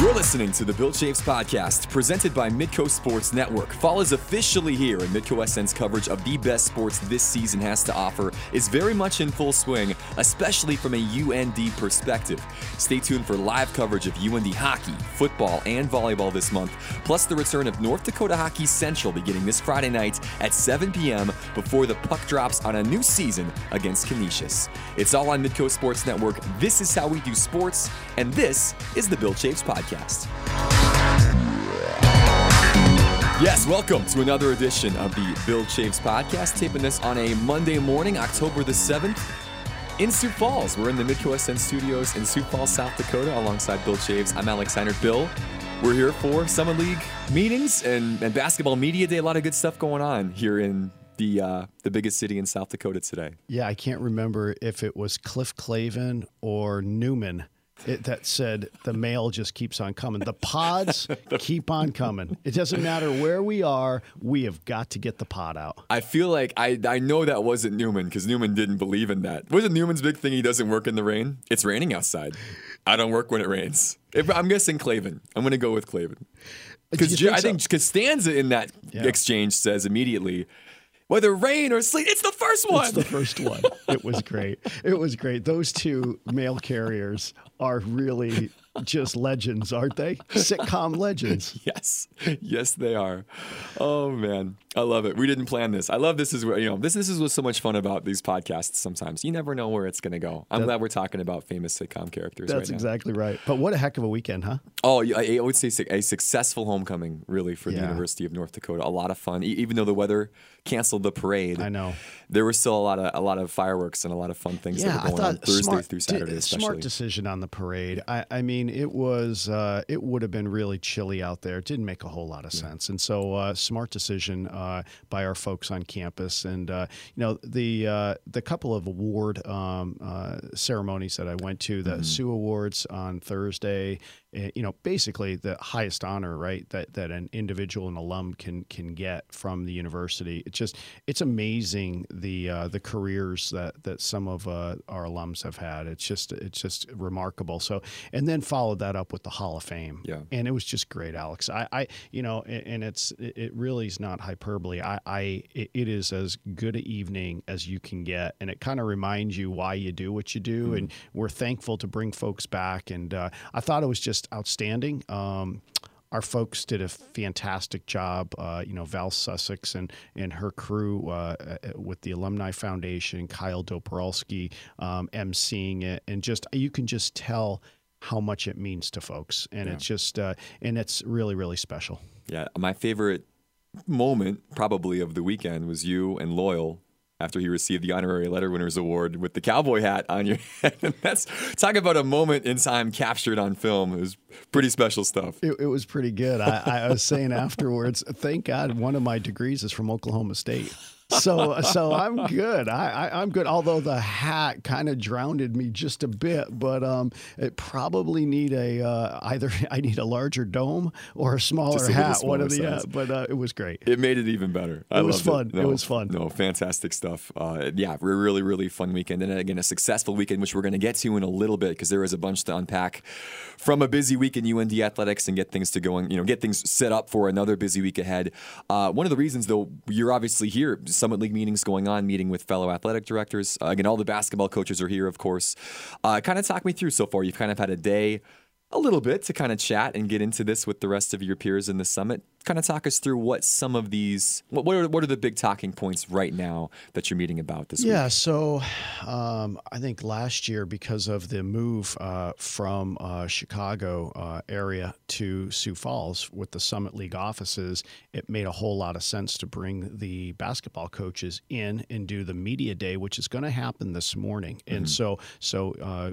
You're listening to the Bill Chaves podcast, presented by Midco Sports Network. Fall is officially here, and Midco SN's coverage of the best sports this season has to offer is very much in full swing, especially from a UND perspective. Stay tuned for live coverage of UND hockey, football, and volleyball this month, plus the return of North Dakota Hockey Central beginning this Friday night at 7 p.m. before the puck drops on a new season against Canisius. It's all on Midco Sports Network. This is how we do sports, and this is the Bill Chaves podcast. Yes, welcome to another edition of the Bill Chaves podcast. Taping this on a Monday morning, October the 7th, in Sioux Falls. We're in the Midco SN studios in Sioux Falls, South Dakota, alongside Bill Chaves. I'm Alex Seinert. Bill, we're here for Summit League meetings and, and basketball media day. A lot of good stuff going on here in the uh, the biggest city in South Dakota today. Yeah, I can't remember if it was Cliff Clavin or Newman it, that said the mail just keeps on coming. The pods keep on coming. It doesn't matter where we are, we have got to get the pod out. I feel like I I know that wasn't Newman because Newman didn't believe in that. Wasn't Newman's big thing? He doesn't work in the rain. It's raining outside. I don't work when it rains. If, I'm guessing Clavin. I'm going to go with Clavin because I think because so? Stanza in that yeah. exchange says immediately whether rain or sleet. It's the first one. It's the first one. it was great. It was great. Those two mail carriers are really just legends, aren't they? Sitcom legends. yes, yes, they are. Oh man, I love it. We didn't plan this. I love this. Is you know this. This is what's so much fun about these podcasts. Sometimes you never know where it's going to go. I'm that, glad we're talking about famous sitcom characters. That's right exactly right. But what a heck of a weekend, huh? Oh, I, I would say a successful homecoming, really, for yeah. the University of North Dakota. A lot of fun, even though the weather canceled the parade. I know there was still a lot of a lot of fireworks and a lot of fun things yeah, that were going on Thursday smart, through Saturday. Especially. Smart decision on the parade. I, I mean, it was uh, it would have been really chilly out there. It didn't make a whole lot of sense, and so uh, smart decision uh, by our folks on campus. And uh, you know the uh, the couple of award um, uh, ceremonies that I went to, the mm-hmm. Sioux Awards on Thursday, you know, basically the highest honor, right, that that an individual and alum can can get from the university. It's just it's amazing the uh, the careers that that some of uh, our alums have had. It's just it's just remarkable. So and then followed that up with the Hall of Fame. Yeah, and it was just great, Alex. I, I you know, and it's it really is not hyperbole. I, I it is as good an evening as you can get, and it kind of reminds you why you do what you do. Mm-hmm. And we're thankful to bring folks back. And uh, I thought it was just outstanding. Um, our folks did a fantastic job. Uh, you know, Val Sussex and and her crew uh, uh with the Alumni Foundation, Kyle Doporalski um, emceeing it, and just you can just tell how much it means to folks, and yeah. it's just uh, and it's really really special. Yeah, my favorite moment probably of the weekend was you and Loyal after he received the honorary letter winners award with the cowboy hat on your head. And that's talk about a moment in time captured on film. It was pretty special stuff. It, it was pretty good. I, I was saying afterwards, thank God one of my degrees is from Oklahoma State so so I'm good. I, I am good. Although the hat kind of drowned me just a bit, but um, it probably need a uh, either I need a larger dome or a smaller hat. One of the yeah, but uh, it was great. It made it even better. I it was fun. It. No, it. was fun. No, fantastic stuff. Uh, yeah, really really fun weekend, and again a successful weekend, which we're going to get to in a little bit because there is a bunch to unpack from a busy week in UND athletics and get things to going. You know, get things set up for another busy week ahead. Uh, one of the reasons, though, you're obviously here Summit League meetings going on, meeting with fellow athletic directors. Uh, again, all the basketball coaches are here, of course. Uh, kind of talk me through so far. You've kind of had a day, a little bit to kind of chat and get into this with the rest of your peers in the summit kind of talk us through what some of these what what are, what are the big talking points right now that you're meeting about this yeah week? so um, i think last year because of the move uh, from uh, chicago uh, area to sioux falls with the summit league offices it made a whole lot of sense to bring the basketball coaches in and do the media day which is going to happen this morning mm-hmm. and so so uh,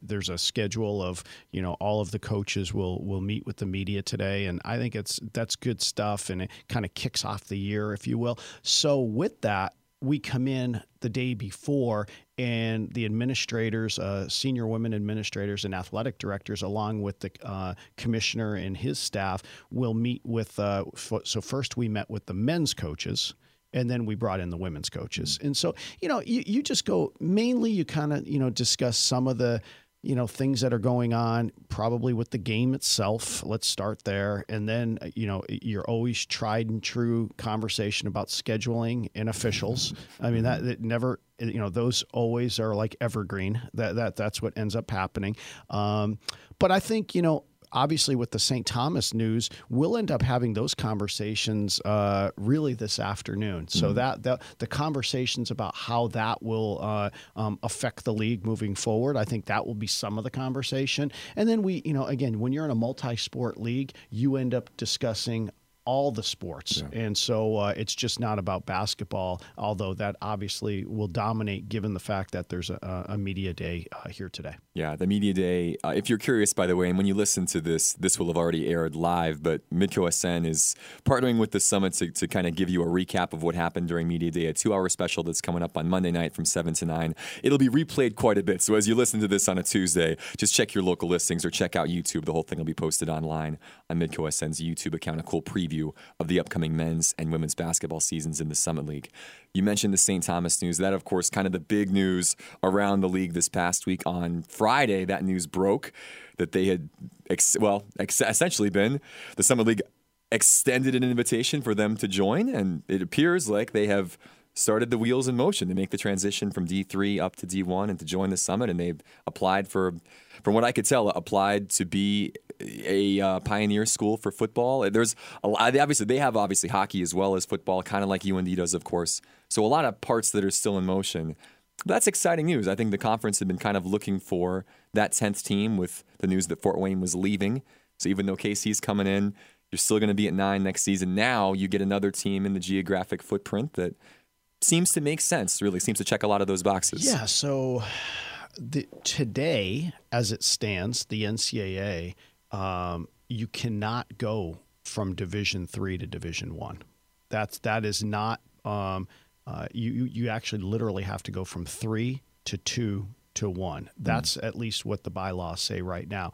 there's a schedule of you know all of the coaches will will meet with the media today and i think it's that's good stuff and it kind of kicks off the year, if you will. So, with that, we come in the day before, and the administrators, uh, senior women administrators, and athletic directors, along with the uh, commissioner and his staff, will meet with. Uh, so, first we met with the men's coaches and then we brought in the women's coaches. And so, you know, you, you just go mainly you kind of, you know, discuss some of the you know, things that are going on, probably with the game itself. Let's start there. And then, uh, you know, you're always tried and true conversation about scheduling and officials. I mean, that, that never, you know, those always are like evergreen. That, that That's what ends up happening. Um, but I think, you know, obviously with the St. Thomas news, we'll end up having those conversations uh, really this afternoon. So mm-hmm. that, that the conversations about how that will uh, um, affect the league moving forward, I think that will be some of the conversation. And then we, you know, again, when you're in a multi-sport league, you end up discussing all the sports. Yeah. And so uh, it's just not about basketball, although that obviously will dominate given the fact that there's a, a media day uh, here today. Yeah, the media day. Uh, if you're curious, by the way, and when you listen to this, this will have already aired live, but Midco SN is partnering with the Summit to, to kind of give you a recap of what happened during media day, a two hour special that's coming up on Monday night from 7 to 9. It'll be replayed quite a bit. So as you listen to this on a Tuesday, just check your local listings or check out YouTube. The whole thing will be posted online on Midco SN's YouTube account, a cool preview of the upcoming men's and women's basketball seasons in the Summit League. You mentioned the St. Thomas news. That, of course, kind of the big news around the league this past week. On Friday, that news broke that they had, ex- well, ex- essentially been the Summit League extended an invitation for them to join, and it appears like they have started the wheels in motion to make the transition from D3 up to D1 and to join the summit. And they've applied for, from what I could tell, applied to be a uh, pioneer school for football. There's a lot, obviously they have obviously hockey as well as football, kind of like UND does, of course. So a lot of parts that are still in motion. That's exciting news. I think the conference had been kind of looking for that 10th team with the news that Fort Wayne was leaving. So even though KC's coming in, you're still going to be at nine next season. Now you get another team in the geographic footprint that seems to make sense, really, seems to check a lot of those boxes. Yeah. So the, today, as it stands, the NCAA, um, you cannot go from Division three to Division one. That's that is not. Um, uh, you you actually literally have to go from three to two to one. That's mm. at least what the bylaws say right now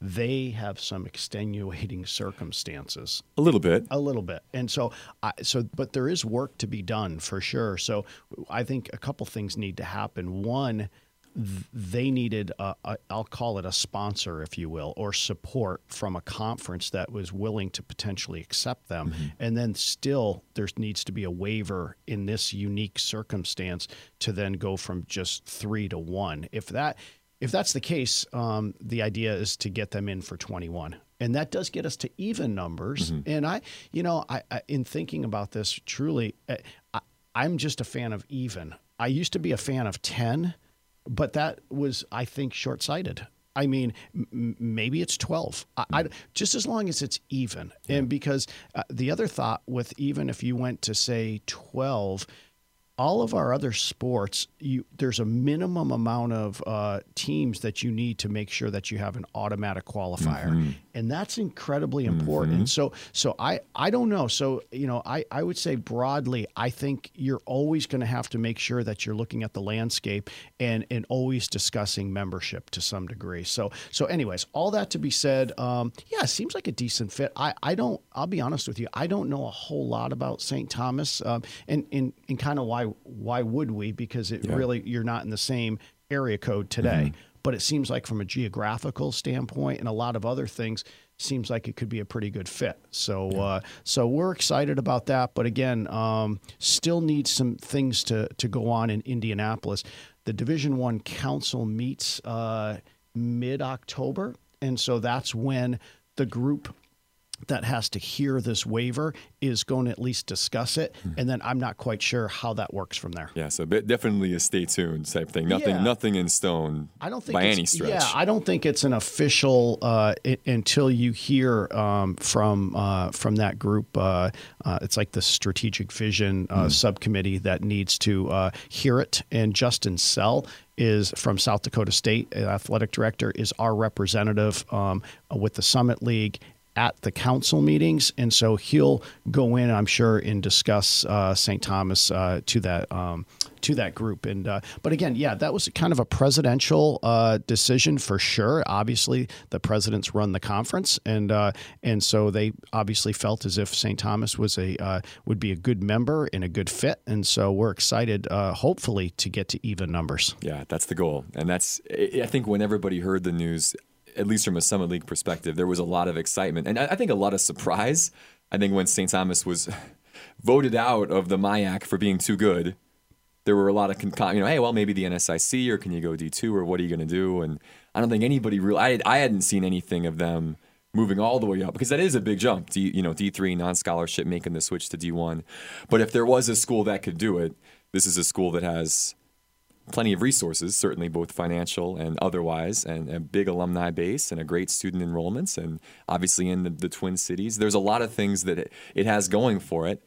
they have some extenuating circumstances. A little bit. A little bit. And so, I, so, but there is work to be done for sure. So, I think a couple things need to happen. One, they needed i will call it a sponsor if you will or support from a conference that was willing to potentially accept them mm-hmm. and then still there needs to be a waiver in this unique circumstance to then go from just 3 to 1 if that if that's the case, um, the idea is to get them in for 21. And that does get us to even numbers. Mm-hmm. And I, you know, I, I, in thinking about this, truly, uh, I, I'm just a fan of even. I used to be a fan of 10, but that was, I think, short sighted. I mean, m- maybe it's 12. I, I, just as long as it's even. Yeah. And because uh, the other thought with even if you went to say 12, all of our other sports, you, there's a minimum amount of uh, teams that you need to make sure that you have an automatic qualifier, mm-hmm. and that's incredibly important. Mm-hmm. So, so I, I don't know. So, you know, I, I would say broadly, I think you're always going to have to make sure that you're looking at the landscape and and always discussing membership to some degree. So, so anyways, all that to be said, um, yeah, it seems like a decent fit. I, I don't. I'll be honest with you, I don't know a whole lot about St. Thomas, um, and and and kind of why why would we? Because it yeah. really you're not in the same area code today. Mm-hmm. But it seems like from a geographical standpoint and a lot of other things, seems like it could be a pretty good fit. So yeah. uh, so we're excited about that. But again, um, still need some things to to go on in Indianapolis. The Division One Council meets uh, mid October, and so that's when the group that has to hear this waiver is going to at least discuss it, hmm. and then I'm not quite sure how that works from there. Yeah, so definitely a stay tuned type thing. Nothing, yeah. nothing in stone. I don't think by any stretch. Yeah, I don't think it's an official uh, it, until you hear um, from uh, from that group. Uh, uh it's like the strategic vision mm. subcommittee that needs to uh, hear it. And Justin Sell is from South Dakota State, athletic director, is our representative um, with the Summit League at the council meetings, and so he'll go in, I'm sure, and discuss uh, St. Thomas uh, to that um, to that group. And uh, but again, yeah, that was kind of a presidential uh, decision for sure. Obviously, the presidents run the conference, and uh, and so they obviously felt as if St. Thomas was a uh, would be a good member and a good fit. And so we're excited, hopefully, to get to even numbers. Yeah, that's the goal, and that's I think when everybody heard the news, at least from a Summit League perspective, there was a lot of excitement and I think a lot of surprise. I think when St. Thomas was voted out of the MIAC for being too good there were a lot of con- you know, hey, well, maybe the NSIC or can you go D2 or what are you going to do? And I don't think anybody really, I, I hadn't seen anything of them moving all the way up because that is a big jump. D, you know, D3 non-scholarship making the switch to D1. But if there was a school that could do it, this is a school that has plenty of resources, certainly both financial and otherwise, and a big alumni base and a great student enrollments, and obviously in the, the Twin Cities. There's a lot of things that it, it has going for it.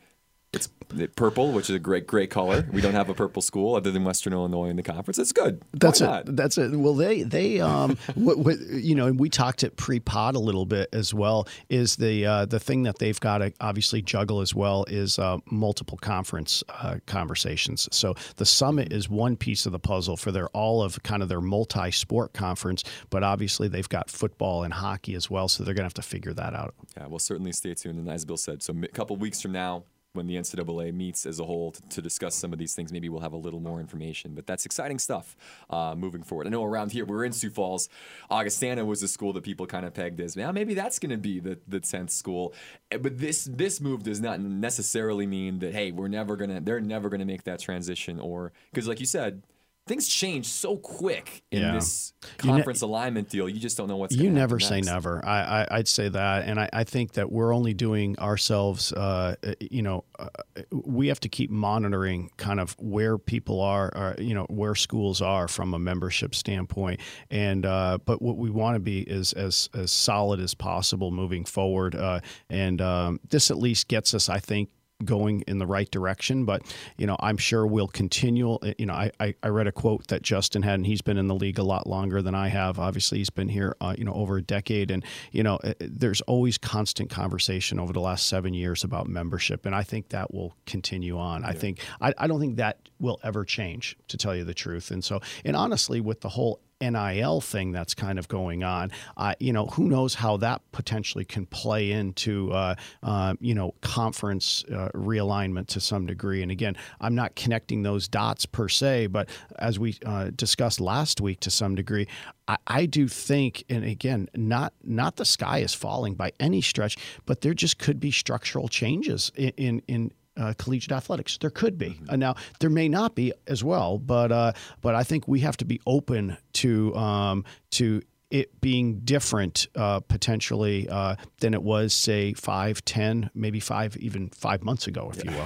It's purple, which is a great, great color. We don't have a purple school other than Western Illinois in the conference. It's good. That's it. That's it. Well, they they um, what, what, you know, we talked at pre-pod a little bit as well. Is the uh, the thing that they've got to obviously juggle as well is uh, multiple conference uh, conversations. So the summit is one piece of the puzzle for their all of kind of their multi-sport conference, but obviously they've got football and hockey as well. So they're going to have to figure that out. Yeah, we'll certainly stay tuned. And as Bill said, so a couple weeks from now when the NCAA meets as a whole to, to, discuss some of these things. Maybe we'll have a little more information, but that's exciting stuff uh, moving forward. I know around here we're in Sioux Falls. Augustana was a school that people kind of pegged as, well, maybe that's going to be the the tenth school. Eh, but this this move does not necessarily mean that hey, we're never gonna they're never gonna make that transition or because like you said things change so quick in yeah. this conference ne- alignment deal. You just don't know what's. You never say never. I, I would say that, and I, I think that we're only doing ourselves. Uh, you know, uh, we have to keep monitoring kind of where people are, or, you know, where schools are from a membership standpoint. And uh, but what we want to be is as as solid as possible moving forward. Uh, and um, this at least gets us, I think, going in the right direction. But you know, I'm sure we'll continue. You know, I, I, I, read a quote that Justin had, and he's been in the league a lot longer than I have. Obviously, he's been here, uh, you know, over a decade, and you know, uh, there's always constant conversation over the last seven years about membership, and I think that will continue on. Yeah. I think I, I don't think that will ever change, to tell you the truth. And so, and honestly, with the whole NIL thing that's kind of going on. Uh, you know, who knows how that potentially can play into, uh, uh, you know, conference uh, realignment to some degree. And again, I'm not connecting those dots per se, but as we uh, discussed last week to some degree, I, I do think, and again, not not the sky is falling by any stretch, but there just could be structural changes in in, in uh, collegiate athletics. There could be. Mm-hmm. Uh, now there may not be as well, but uh, but I think we have to be open to um, to it being different uh, potentially uh, than it was, say, five, ten, maybe five, even five months ago, if yeah. you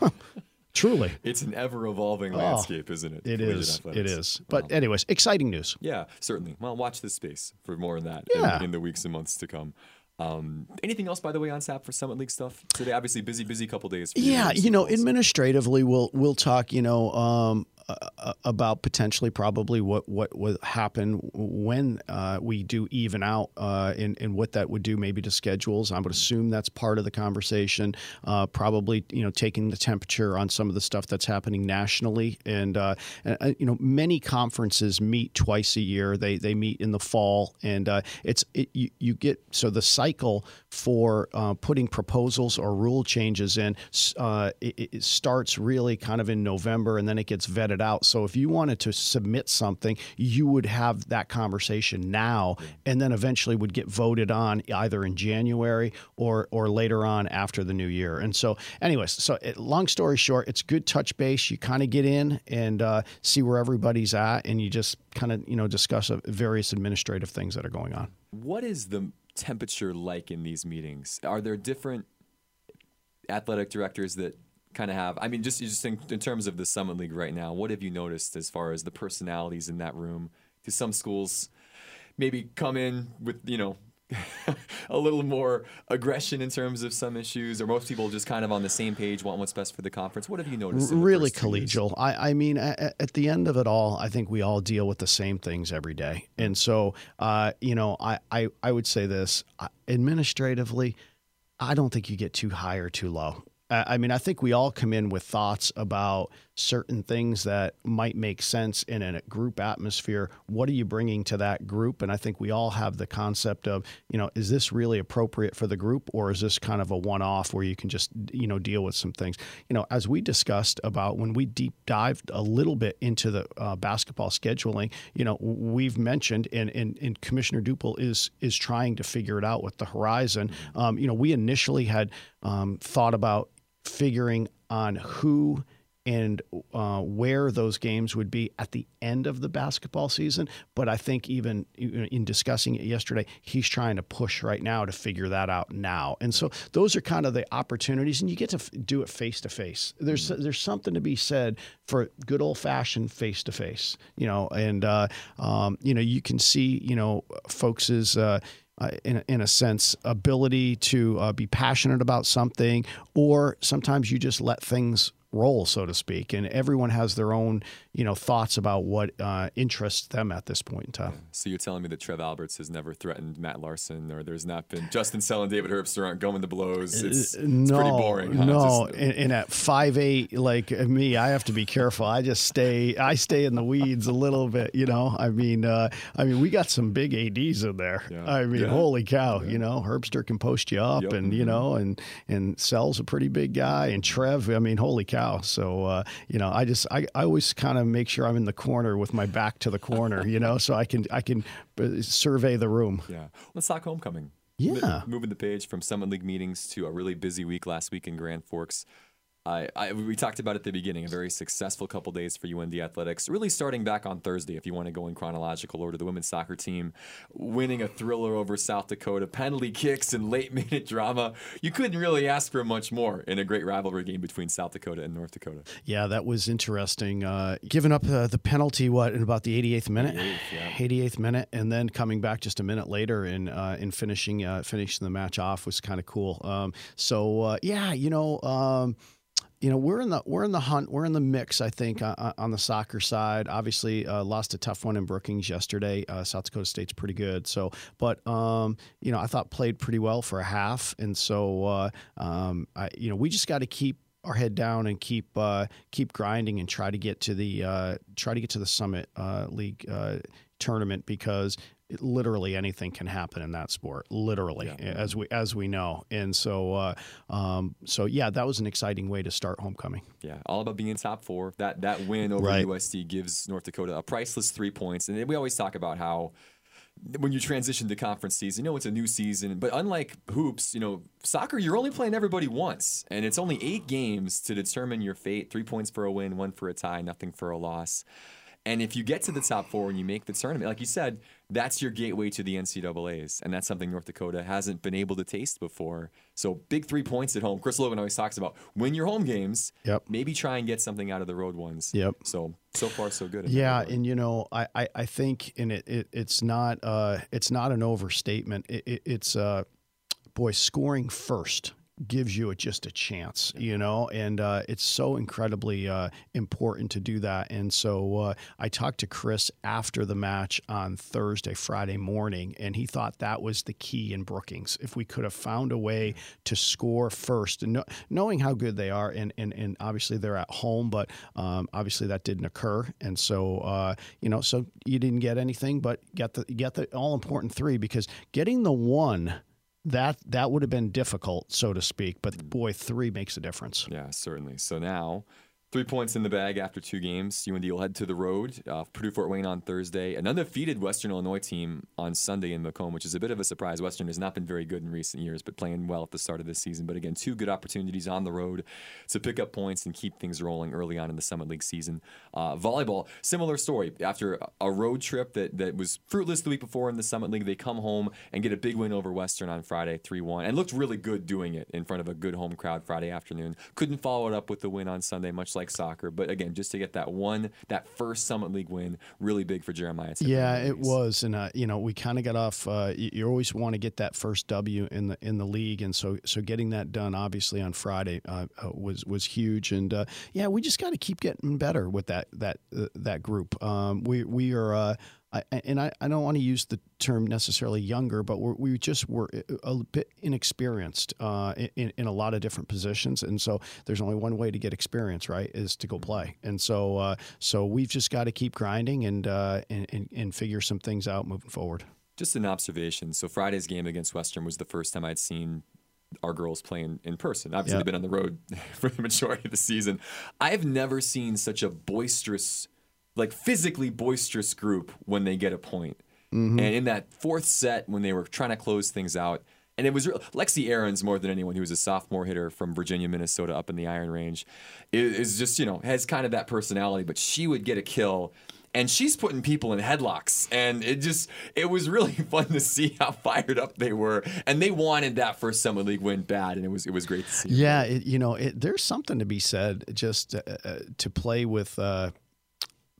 will. Truly, it's an ever-evolving oh, landscape, isn't it? It is. Athletics. It is. But wow. anyways, exciting news. Yeah, certainly. Well, watch this space for more of that yeah. in, in the weeks and months to come. Um, anything else, by the way, on SAP for Summit League stuff today? Obviously, busy, busy couple days. yeah, you, you know, administratively, we'll we'll talk. You know, um, uh, about potentially probably what what would happen when uh, we do even out uh, and, and what that would do maybe to schedules. I would assume that's part of the conversation. Uh, probably you know taking the temperature on some of the stuff that's happening nationally and, uh, and uh, you know many conferences meet twice a year. They they meet in the fall and it's it, you, you get so the cycle for putting proposals or rule changes in it, it starts really kind of in November and then it gets vetted it out. So if you wanted to submit something, you would have that conversation now, and then eventually would get voted on either in January or or later on after the new year. And so, anyways, so it, long story short, it's good touch base. You kind of get in and uh, see where everybody's at, and you just kind of you know discuss uh, various administrative things that are going on. What is the temperature like in these meetings? Are there different athletic directors that kind of have. I mean, just just in, in terms of the Summit League right now, what have you noticed as far as the personalities in that room? Do some schools maybe come in with you know a little more aggression in terms of some issues, or most people just kind of on the same page, want what's best for the conference? What have you noticed? Really collegial. I, I, mean, at, at, the end of it all, I think we all deal with the same things every day, and so uh, you know, I, I I would say this administratively, I don't think you get too high or too low. I mean, I think we all come in with thoughts about certain things that might make sense in a group atmosphere. What are you bringing to that group? And I think we all have the concept of, you know, is this really appropriate for the group or is this kind of a one off where you can just, you know, deal with some things? You know, as we discussed about when we deep dived a little bit into the uh, basketball scheduling, you know, we've mentioned and, and, and Commissioner Douple is is trying to figure it out with the horizon. Um, you know, we initially had um, thought about figuring on who and uh, where those games would be at the end of the basketball season. But I think even in discussing it yesterday, he's trying to push right now to figure that out now. And so those are kind of the opportunities, and you get to f- do it face to face. There's mm-hmm. there's something to be said for good old fashioned face to face, you know. And uh, um, you know you can see you know folks' uh, uh, in, in a sense, ability to uh, be passionate about something, or sometimes you just let things roll, so to speak. And everyone has their own, you know, thoughts about what uh, interests them at this point in time. So you're telling me that Trev Alberts has never threatened Matt Larsen, or there's not been Justin Sell and David Herbster aren't going to blows. It's, uh, it's no, pretty boring. Huh? No, Just, and, and, at five eight like me, I have to be careful. I just stay, I stay in the weeds a little bit. You know, I mean, uh, I mean, we got some big ads in there. Yeah. I mean, yeah. holy cow! You know, Herbster can post you up, yep. and you mm-hmm. know, and and Sell's a pretty big guy, and Trev. I mean, holy cow! So uh, you know, I just I, I always kind of make sure I'm in the corner with my back to the corner, you know, so I can I can uh, survey the room. Yeah, let's talk homecoming. Yeah, moving the page from Summit League meetings to a really busy week last week in Grand Forks. I, I, we talked about at the beginning a very successful couple days for UND athletics. Really starting back on Thursday, if you want to go in chronological order, the women's soccer team winning a thriller over South Dakota, penalty kicks and late minute drama. You couldn't really ask for much more in a great rivalry game between South Dakota and North Dakota. Yeah, that was interesting. Uh, giving up uh, the penalty, what in about the 88th minute? 88th, yeah. 88th minute, and then coming back just a minute later and uh, in finishing uh, finishing the match off was kind of cool. Um, so uh, yeah, you know. Um, you know we're in the we're in the hunt we're in the mix I think uh, uh, on the soccer side. Obviously uh, lost a tough one in Brookings yesterday. Uh, South Dakota State's pretty good. So but um, you know I thought played pretty well for a half. And so uh, um, I, you know we just got to keep our head down and keep uh, keep grinding and try to get to the try to get to the Summit League tournament because it, literally anything can happen in that sport literally yeah. as we as we know and so uh, um, so yeah that was an exciting way to start homecoming yeah all about being in top four that that win over right. USD gives North Dakota a priceless three points and we always talk about how when you transition to conference season, you know it's a new season, but unlike hoops, you know soccer, you're only playing everybody once, and it's only eight games to determine your fate. Three points for a win, one for a tie, nothing for a loss. And if you get to the top four and you make the tournament, like you said, that's your gateway to the NCAA's. And that's something North Dakota hasn't been able to taste before. So big three points at home. Chris Logan always talks about win your home games. Yep. Maybe try and get something out of the road ones. Yep. So so far so good. Yeah, and you know, I, I, I think and it, it it's not uh it's not an overstatement. It, it, it's uh boy scoring first gives you a, just a chance, you know, and uh, it's so incredibly uh, important to do that. And so uh, I talked to Chris after the match on Thursday, Friday morning, and he thought that was the key in Brookings. If we could have found a way to score first, and knowing how good they are, and, and, and obviously they're at home, but um, obviously that didn't occur. And so, uh, you know, so you didn't get anything, but get the, get the all important three because getting the one that that would have been difficult, so to speak. But boy, three makes a difference. Yeah, certainly. So now Three points in the bag after two games. UND will head to the road. Uh, Purdue Fort Wayne on Thursday. An undefeated Western Illinois team on Sunday in Macomb, which is a bit of a surprise. Western has not been very good in recent years, but playing well at the start of this season. But again, two good opportunities on the road to pick up points and keep things rolling early on in the Summit League season. Uh, volleyball, similar story. After a road trip that, that was fruitless the week before in the Summit League, they come home and get a big win over Western on Friday, 3 1, and looked really good doing it in front of a good home crowd Friday afternoon. Couldn't follow it up with the win on Sunday, much like soccer. But again, just to get that one, that first Summit League win, really big for Jeremiah. Yeah, it was, and uh, you know we kind of got off. Uh, you, you, always want to get that first W in the in the league, and so so getting that done obviously on Friday uh, uh was was huge. And uh, yeah, we just got to keep getting better with that that uh, that group. Um, we we are I, and I, I don't want to use the term necessarily younger, but we're, we just were a bit inexperienced uh, in, in a lot of different positions. And so there's only one way to get experience, right, is to go play. And so uh, so we've just got to keep grinding and, uh, and, and, and figure some things out moving forward. Just an observation. So Friday's game against Western was the first time I'd seen our girls playing in person. Obviously, yep. they've been on the road for the majority of the season. I've never seen such a boisterous like physically boisterous group when they get a point. Mm-hmm. And in that fourth set, when they were trying to close things out, and it was real, Lexi Aarons more than anyone, who was a sophomore hitter from Virginia, Minnesota, up in the Iron Range, is just you know has kind of that personality. But she would get a kill, and she's putting people in headlocks, and it just it was really fun to see how fired up they were, and they wanted that first Summit League win bad, and it was it was great to see. Yeah, it, you know, it, there's something to be said just uh, uh, to play with. Uh,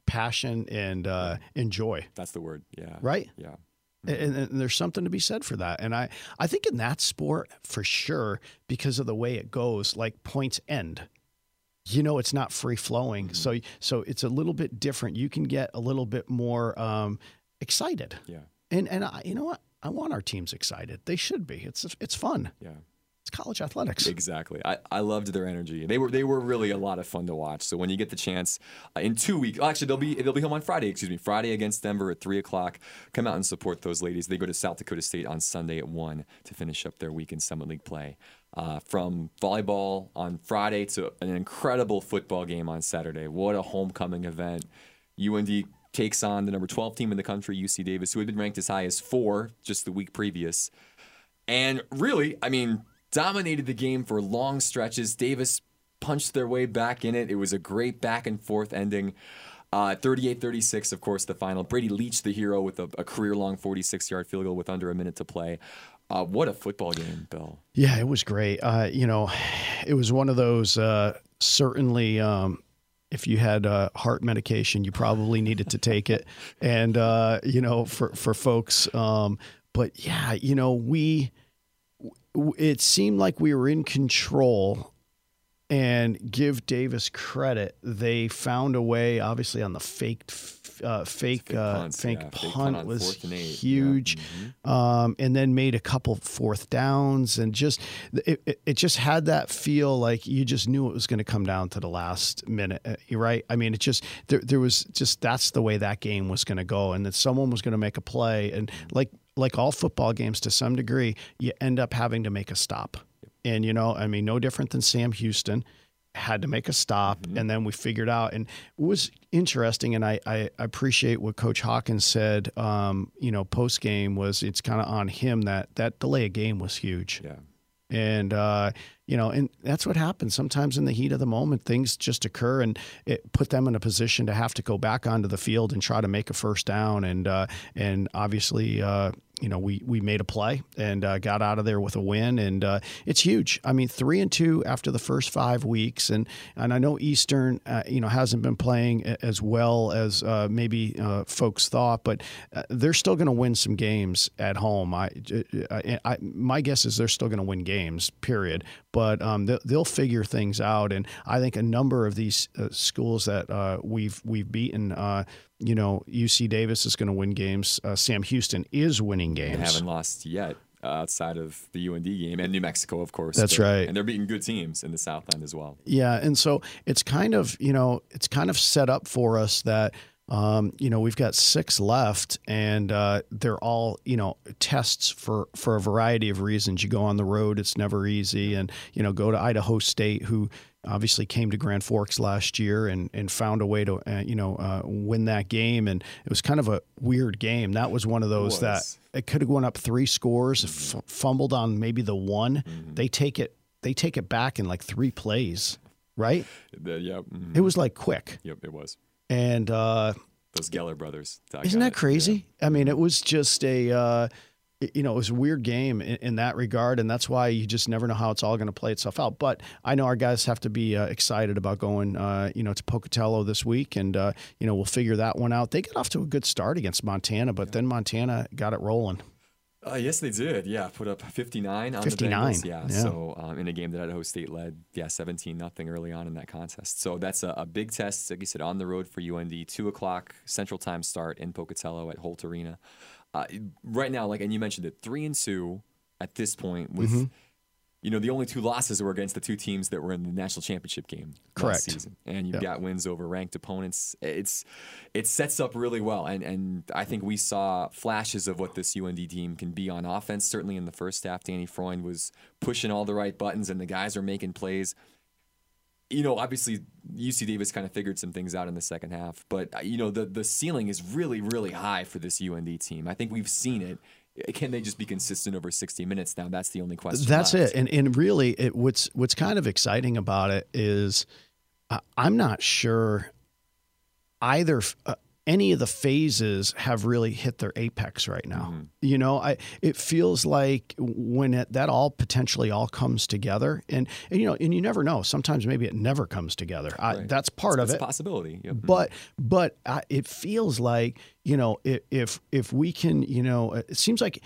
passion and uh, enjoy. That's the word. Yeah. Right. Yeah. And, and, there's something to be said for that. And I, I think in that sport, for sure, because of the way it goes, like points end. You know, it's not free flowing, mm-hmm. so so it's a little bit different. You can get a little bit more um, excited. Yeah. And and I, you know what? I want our teams excited. They should be. It's it's fun. Yeah it's college athletics. Exactly. I, I loved their energy. They were they were really a lot of fun to watch. So when you get the chance uh, in two weeks, well, actually they'll be they'll be home on Friday. Excuse me, Friday against Denver at three o'clock. Come out and support those ladies. They go to South Dakota State on Sunday at one to finish up their week in Summit League play. Uh, from volleyball on Friday to an incredible football game on Saturday. What a homecoming event! UND takes on the number 12 team in the country, UC Davis, who had been ranked as high as four just the week previous. And really, I mean, dominated the game for long stretches. Davis punched their way back in it. It was a great back and forth ending. Uh, 38 uh, 36, of course, the final. Brady Leach, the hero, with a, a career long 46 yard field goal with under a minute to play. Uh, what a football game, Bill. Yeah, it was great. Uh, you know, it was one of those uh, certainly. Um, if you had uh, heart medication, you probably needed to take it, and uh, you know, for for folks. Um, but yeah, you know, we it seemed like we were in control and give Davis credit. They found a way, obviously, on the fake, uh, fake, fake, uh, fake yeah. punt, punt was huge, yeah. mm-hmm. um, and then made a couple fourth downs, and just it, it, it, just had that feel like you just knew it was going to come down to the last minute, uh, right? I mean, it just there, there was just that's the way that game was going to go, and that someone was going to make a play, and like like all football games to some degree, you end up having to make a stop. And, you know, I mean, no different than Sam Houston had to make a stop mm-hmm. and then we figured out and it was interesting and I, I appreciate what coach Hawkins said um, you know post game was it's kind of on him that that delay of game was huge yeah and uh, you know, and that's what happens sometimes in the heat of the moment. Things just occur, and it put them in a position to have to go back onto the field and try to make a first down. And uh, and obviously, uh, you know, we we made a play and uh, got out of there with a win, and uh, it's huge. I mean, three and two after the first five weeks, and and I know Eastern, uh, you know, hasn't been playing as well as uh, maybe uh, folks thought, but uh, they're still going to win some games at home. I, I, I my guess is they're still going to win games. Period. But um, they'll, they'll, figure things out, and I think a number of these schools that we've we've beaten you know, UC Davis is going to win games. Uh, Sam Houston is winning games. They haven't lost yet uh, outside of the UND game and New Mexico, of course. That's but, right. And they're beating good teams in the Southland as well. Yeah, and so it's kind of you know it's kind of set up for us that. Um, you know, we've got six left, and uh, they're all you know tests for for a variety of reasons. You go on the road; it's never easy, and you know, go to Idaho State, who obviously came to Grand Forks last year and, and found a way to uh, you know uh, win that game and it was kind of a weird game that was one of those that it could have gone up three scores mm-hmm. f- fumbled on maybe the one mm-hmm. they take it they take it back in like three plays right the, yep mm-hmm. it was like quick yep it was and uh, those Geller brothers isn't that crazy yeah. I mean it was just a uh, you know, it was a weird game in, in, that regard, and that's why you just never know how it's all going to play itself out. But I know our guys have to be uh, excited about going, uh, you know, to Pocatello this week, and uh, you know, we'll figure that one out. They got off to a good start against Montana, but yeah. then Montana got it rolling. Uh, yes, they did. Yeah, put up 59 on 59. the Bengals. Yeah, yeah. so um, in a game that Idaho State led, yeah, 17 nothing early on in that contest. So that's a, a, big test, like you said, on the road for UND. Two o'clock Central Time start in Pocatello at Holt Arena. Uh, right now, like, and you mentioned it, three and two at this point with. Mm-hmm you know, the only two losses were against the two teams that were in the national championship game Correct. season. And you've yep. got wins over ranked opponents. It's it sets up really well. And and I think we saw flashes of what this UND team can be on offense. Certainly in the first half, Danny Freund was pushing all the right buttons and the guys are making plays. You know, obviously UC Davis kind of figured some things out in the second half, but uh, you know, the the ceiling is really, really high for this UND team. I think we've seen it can they just be consistent over 60 minutes now that's the only question that's left. it and and really it what's what's kind of exciting about it is uh, i'm not sure either uh, any of the phases have really hit their apex right now. Mm-hmm. You know, I it feels like when it, that all potentially all comes together, and, and you know, and you never know. Sometimes maybe it never comes together. Right. I, that's part that's, of it. possibility. Yep. But but uh, it feels like you know if if we can you know it seems like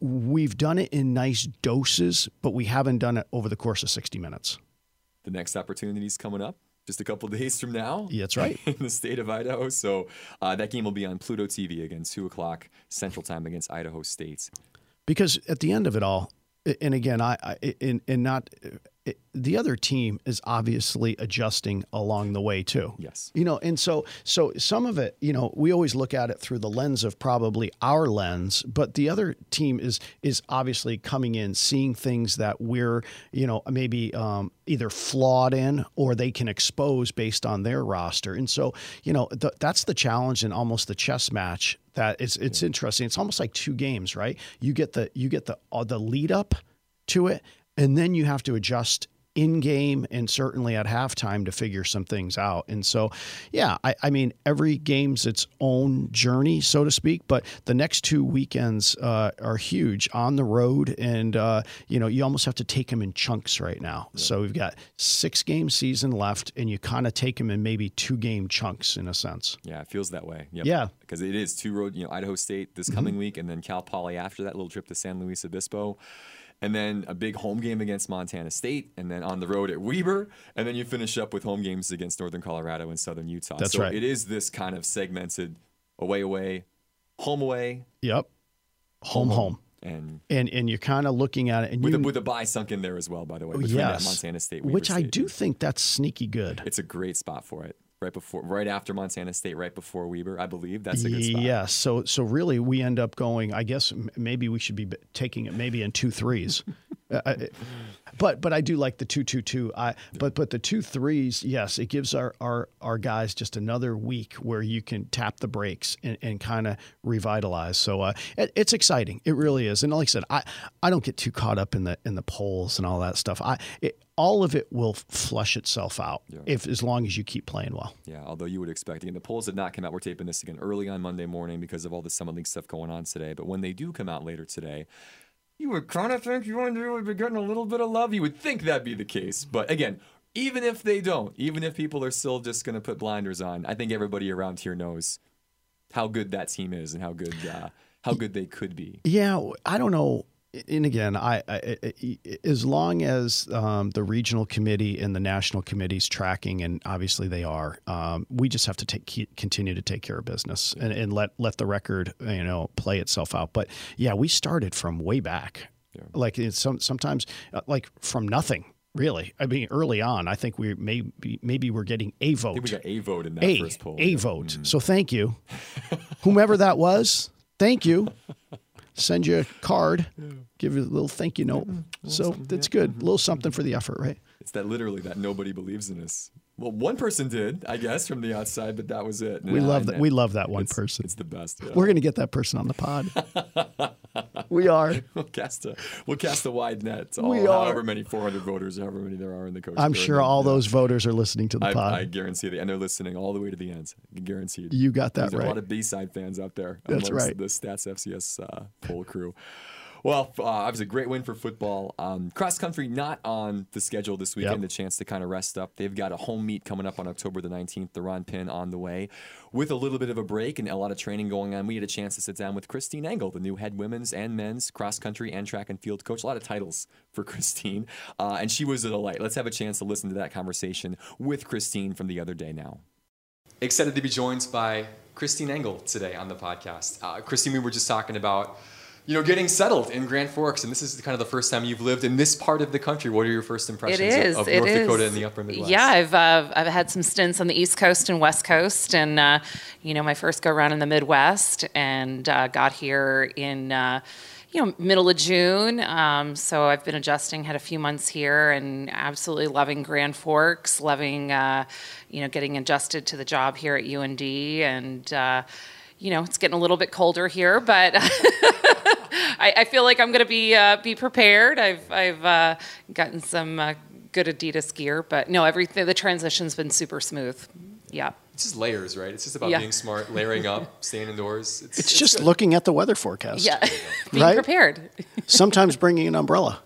we've done it in nice doses, but we haven't done it over the course of sixty minutes. The next opportunity is coming up just a couple days from now. Yeah, that's right. In the state of Idaho. So uh, that game will be on Pluto TV again, 2 o'clock Central Time against Idaho State. Because at the end of it all, and again, I, I and, and not it, the other team is obviously adjusting along the way too. Yes. You know, and so so some of it, you know, we always look at it through the lens of probably our lens, but the other team is is obviously coming in, seeing things that we're, you know, maybe um, either flawed in or they can expose based on their roster. And so, you know, the, that's the challenge in almost the chess match. That it's it's yeah. interesting. It's almost like two games, right? You get the you get the uh, the lead up to it and then you have to adjust in game and certainly at halftime to figure some things out. And so, yeah, I, I, mean, every game's its own journey, so to speak. But the next two weekends uh, are huge on the road, and uh, you know, you almost have to take them in chunks right now. Yeah. So we've got six game season left, and you kind of take them in maybe two game chunks in a sense. Yeah, it feels that way. Yep. Yeah, because it is two road. You know, Idaho State this coming mm-hmm. week, and then Cal Poly after that little trip to San Luis Obispo and then a big home game against Montana State, and then on the road at Weber, and then you finish up with home games against Northern Colorado and Southern Utah. That's so right. It is this kind of segmented away, away, home, away. Yep. Home, home. home. And, and and you're kind of looking at it, and with, you, a, with a bye sunk in there as well, by the way. Yes, Montana State, Weber which State. I do think that's sneaky good. It's a great spot for it right before, right after Montana State, right before Weber. I believe that's a good spot. Yeah. So, so really, we end up going. I guess maybe we should be taking it maybe in two threes. uh, but but I do like the two two two. I but but the two threes, yes, it gives our our our guys just another week where you can tap the brakes and, and kind of revitalize. So uh, it, it's exciting. It really is. And like I said, I I don't get too caught up in the in the polls and all that stuff. I it, all of it will flush itself out yeah. if as long as you keep playing well. Yeah, although you would expect again the polls have not come out. We're taping this again early on Monday morning because of all the Summit League stuff going on today. But when they do come out later today, you would kind of think you would be getting a little bit of love. You would think that'd be the case. But again, even if they don't, even if people are still just going to put blinders on, I think everybody around here knows how good that team is and how good uh, how good they could be. Yeah, I don't know and again, I, I, I as long as um, the regional committee and the national committees tracking, and obviously they are, um, we just have to take continue to take care of business and, and, let let the record you know play itself out. But yeah, we started from way back, yeah. like it's some sometimes uh, like from nothing. Really, I mean, early on, I think we maybe maybe we're getting a vote. we got a vote in that a, first poll. A yeah. vote. Mm. So thank you, whomever that was. Thank you send you a card, give you a little thank you note. so that's good. A little something for the effort, right? It's that literally that nobody believes in us. Well, one person did, I guess, from the outside, but that was it. We love that. We love that one it's, person. It's the best. Yeah. We're gonna get that person on the pod. we are. we'll cast a we'll cast a wide net. All, We are. however many 400 voters, however many there are in the coach. I'm sure all Yeah. those voters are listening to the I, pod. I guarantee they, and they're listening all the way to the end. Guaranteed. you got that There's a lot of B-side fans out there. That's right. The Stats FCS uh, poll crew. Well, uh, it was a great win for football. Um, cross country not on the schedule this weekend. Yep. A chance to kind of rest up. They've got a home meet coming up on October the 19th. The Ron Pynn on the way, with a little bit of a break and a lot of training going on. We had a chance to sit down with Christine Engel, the new head women's and men's cross country and track and field coach. A lot of titles for Christine, uh, and she was a delight. Let's have a chance to listen to that conversation with Christine from the other day now. Excited to be joined by Christine Engel today on the podcast. Uh, Christine, we were just talking about, you know, getting settled in Grand Forks, and this is kind of the first time you've lived in this part of the country. What are your first impressions is. of, of North is. Dakota and the Upper Midwest? Yeah, I've uh, I've had some stints on the East Coast and West Coast, and uh, you know, my first go around in the Midwest, and uh, got here in. Uh, you know, middle of June. Um, so I've been adjusting, had a few months here, and absolutely loving Grand Forks, loving, uh, you know, getting adjusted to the job here at UND, and uh, you know, it's getting a little bit colder here, but I, I feel like I'm going to be uh, be prepared. I've I've uh, gotten some uh, good Adidas gear, but no, everything the transition's been super smooth. Yeah. It's just layers, right? It's just about Yeah. being smart, layering up, staying indoors. It's, it's just looking at the weather forecast. Yeah. Being Right? prepared. Sometimes bringing an umbrella.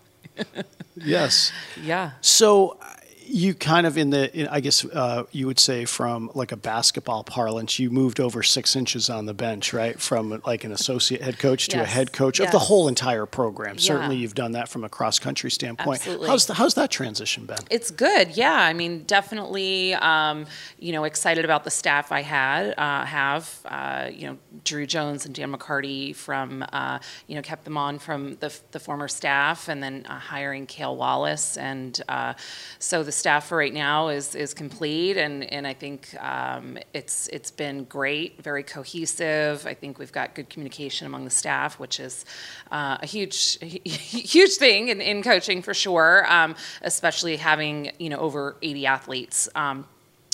yes. Yeah. So you kind of in the, in, I guess uh, you would say from like a basketball parlance, you moved over six inches on the bench, right? From like an associate head coach to a head coach of the whole entire program. Yeah. Certainly, you've done that from a cross country standpoint. Absolutely. How's the, how's that transition been? It's good, yeah. I mean, definitely, um, you know, excited about the staff I had uh, have. Uh, you know, Drew Jones and Dan McCarty from, uh, you know, kept them on from the, the former staff, and then uh, hiring Kale Wallace, and uh, so the staff for right now is is complete, and and I think um, it's it's been great, very cohesive. I think we've got good communication among the staff, which is uh, a huge huge thing in, in coaching for sure, um, especially having you know over 80 athletes. Um,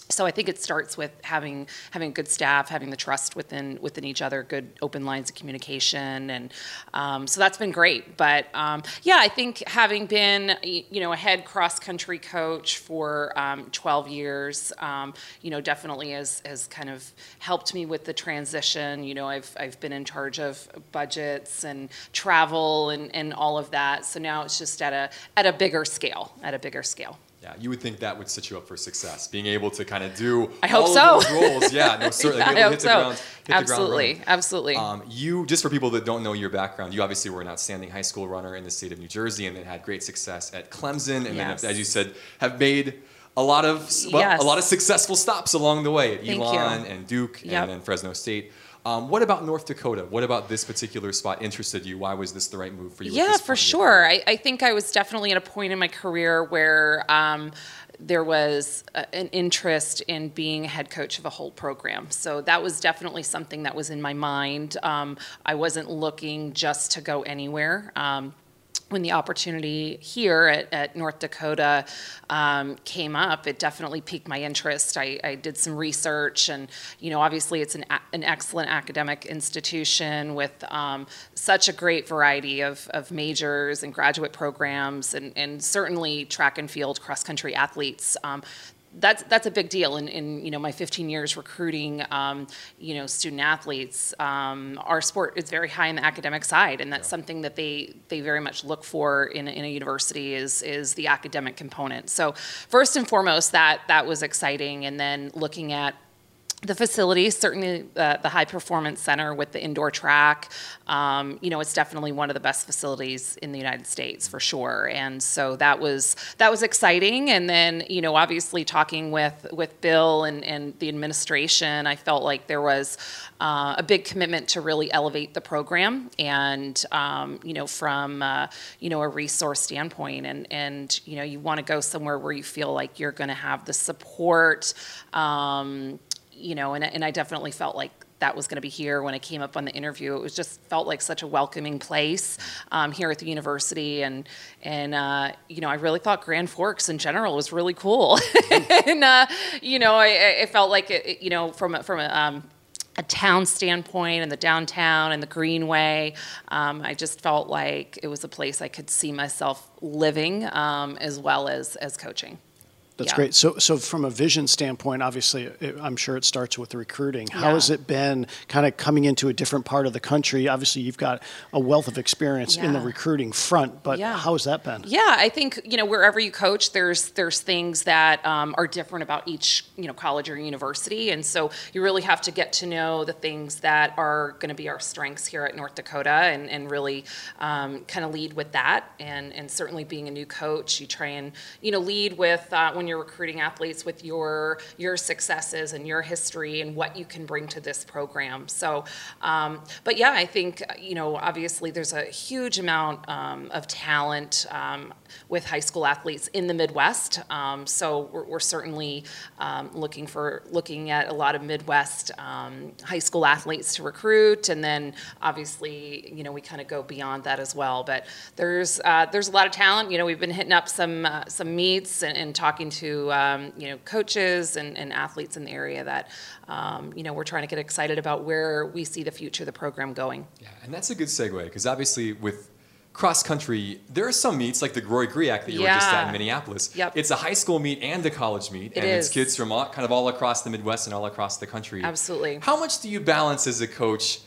so I think it starts with having having good staff, having the trust within within each other, good open lines of communication, and um, so that's been great. But um, yeah, I think having been you know a head cross country coach for um, 12 years, um, you know definitely has has kind of helped me with the transition. You know I've I've been in charge of budgets and travel and and all of that. So now it's just at a at a bigger scale, at a bigger scale. Yeah, you would think that would set you up for success, being able to kind of do I hope all so. roles. Yeah, no, certainly. Yeah, I hope hit the so. ground, hit the ground absolutely, absolutely. Um, you, just for people that don't know your background, you obviously were an outstanding high school runner in the state of New Jersey, and then had great success at Clemson, and Yes. then, as you said, have made a lot of well, Yes. a lot of successful stops along the way at Thank Elon you. and Duke, Yep. and then Fresno State. Um, what about North Dakota? What about this particular spot interested you? Why was this the right move for you? Yeah, for point in your sure. I, I think I was definitely at a point in my career where um, there was a, an interest in being head coach of a whole program. So that was definitely something that was in my mind. Um, I wasn't looking just to go anywhere. When the opportunity here at, at North Dakota um, came up, it definitely piqued my interest. I, I did some research, and you know, obviously, it's an, an excellent academic institution with um, such a great variety of, of majors and graduate programs, and, and certainly track and field, cross country athletes. Um, that's that's a big deal in, in you know my 15 years recruiting um, you know student athletes. Um, our sport is very high in the academic side and that's something that they they very much look for in, a- in a university is is the academic component. So first and foremost that that was exciting. And then looking at the facility, certainly uh, the high performance center with the indoor track, um, you know, it's definitely one of the best facilities in the United States for sure. And so that was that was exciting. And then, you know, obviously talking with with Bill and, and the administration, I felt like there was uh, a big commitment to really elevate the program and um, you know from uh, you know a resource standpoint and and you know you want to go somewhere where you feel like you're going to have the support um, you know, and, and I definitely felt like that was going to be here when I came up on the interview. It was just felt like such a welcoming place um, here at the university, and and uh, you know, I really thought Grand Forks in general was really cool, and uh, you know, I, I felt like it, you know, from from a um, a town standpoint and the downtown and the greenway um, i just felt like it was a place i could see myself living um, as well as as coaching That's Yeah. great. So, so from a vision standpoint, obviously, it, I'm sure it starts with recruiting. How Yeah. has it been kind of coming into a different part of the country? Obviously, you've got a wealth of experience in the recruiting front, but Yeah. how has that been? Yeah, I think you know wherever you coach, there's there's things that um, are different about each you know college or university, and so you really have to get to know the things that are going to be our strengths here at North Dakota, and and really um, kind of lead with that, and and certainly being a new coach, you try and you know lead with uh, when you're recruiting athletes with your your successes and your history and what you can bring to this program. So, um, but yeah, I think you know obviously there's a huge amount um, of talent um, with high school athletes in the Midwest. Um, so we're, we're certainly um, looking for looking at a lot of Midwest high school athletes to recruit, and then obviously you know we kind of go beyond that as well. But there's uh, there's a lot of talent. You know we've been hitting up some uh, some meets and, and talking to um, you know coaches and, and athletes in the area that um, you know we're trying to get excited about where we see the future of the program going. Yeah, and that's a good segue because obviously with cross country, there are some meets like the Roy Griak that you were just at in Minneapolis. Yep. It's a high school meet and a college meet, It and it's kids from all, kind of all across the Midwest and all across the country. Absolutely. How much do you balance as a coach?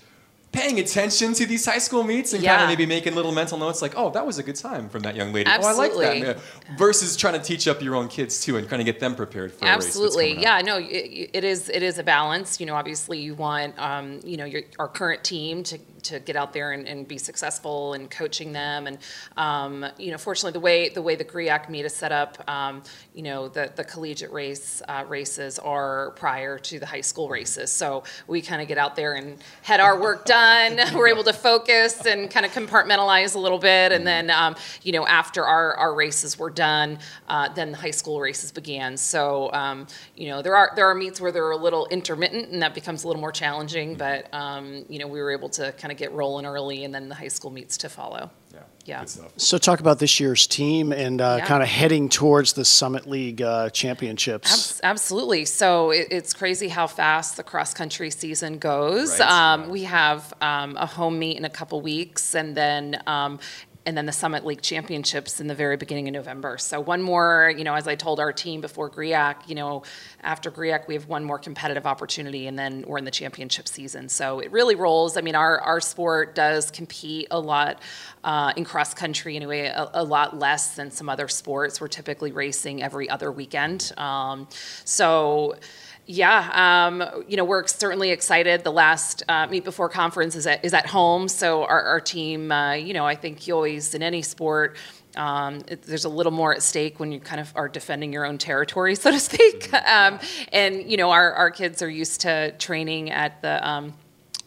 Paying attention to these high school meets and kind of maybe making little mental notes like, oh, that was a good time from that young lady. Oh, I like that. Yeah. Versus trying to teach up your own kids too and trying to get them prepared for a race that's Absolutely, yeah. No, it, it is. It is a balance. You know, obviously, you want um, you know your our current team to to get out there and, and be successful and coaching them. And um, you know, fortunately, the way the way the Griak meet is set up, um, you know, the the collegiate race uh, races are prior to the high school races. So we kind of get out there and had our work done. We're able to focus and kind of compartmentalize a little bit, and then um, you know, after our our races were done, uh, then the high school races began. So um, you know, there are there are meets where they're a little intermittent, and that becomes a little more challenging. But um, you know, we were able to kind of get rolling early, and then the high school meets to follow. Yeah. Yeah. Good stuff. So, talk about this year's team and uh, Yeah. kind of heading towards the Summit League uh, championships. Abs- Absolutely. So it, it's crazy how fast the cross country season goes. Right. Um, Yeah. we have um, a home meet in a couple weeks, and then. Um, and then the Summit League Championships in the very beginning of November. So one more, you know, as I told our team before Griak, you know, after Griak we have one more competitive opportunity, and then we're in the championship season. So it really rolls. I mean, our our sport does compete a lot uh, in cross country anyway, a, a lot less than some other sports. We're typically racing every other weekend. Um, so. Yeah, um, you know, we're certainly excited. The last uh, meet before conference is at, is at home, so our, our team, uh, you know, I think you always in any sport. Um, it, there's a little more at stake when you kind of are defending your own territory, so to speak. Um, and you know, our, our kids are used to training at the um,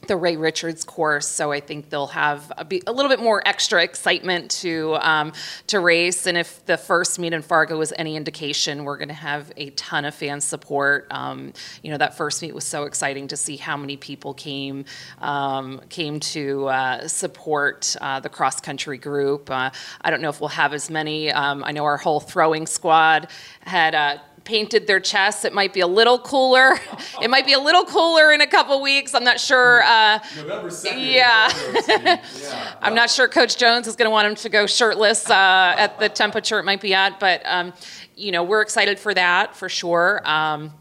the Ray Richards course, so I think they'll have a, be, a little bit more extra excitement to um, to race. And if the first meet in Fargo was any indication, we're going to have a ton of fan support. Um, you know, that first meet was so exciting to see how many people came um, came to uh, support uh, the cross country group. Uh, I don't know if we'll have as many. Um, I know our whole throwing squad had. Painted their chests. It might be a little cooler. It might be a little cooler in a couple weeks. I'm not sure. Uh, November 2nd. Yeah. I'm not sure Coach Jones is going to want him to go shirtless uh, at the temperature it might be at, but um, you know we're excited for that for sure. Um,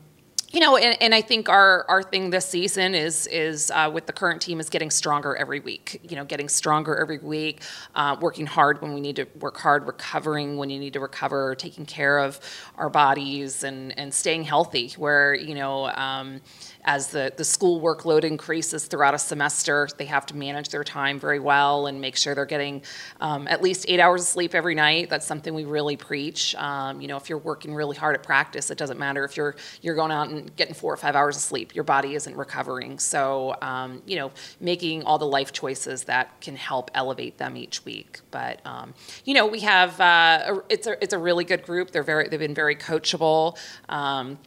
you know, and, and I think our, our thing this season is is uh, with the current team is getting stronger every week. You know, getting stronger every week, uh, working hard when we need to work hard, recovering when you need to recover, taking care of our bodies, and and staying healthy. Where you know. Um, as the, the school workload increases throughout a semester, they have to manage their time very well and make sure they're getting um, at least eight hours of sleep every night. That's something we really preach. Um, you know, if you're working really hard at practice, it doesn't matter if you're you're going out and getting four or five hours of sleep. Your body isn't recovering. So, um, you know, making all the life choices that can help elevate them each week. But um, you know, we have uh, a, it's a it's a really good group. They're very they've been very coachable. Um,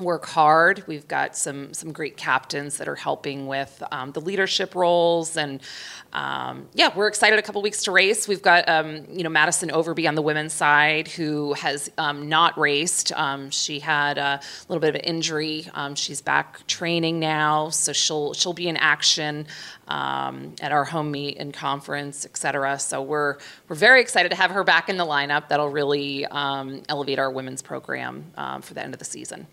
work hard. We've got some some great captains that are helping with um, the leadership roles, and um, yeah, we're excited. A couple weeks to race. We've got um, you know Madison Overby on the women's side who has um, not raced. Um, she had a little bit of an injury. Um, she's back training now, so she'll she'll be in action at our home meet and conference, et cetera. So we're we're very excited to have her back in the lineup. That'll really elevate our women's program for the end of the season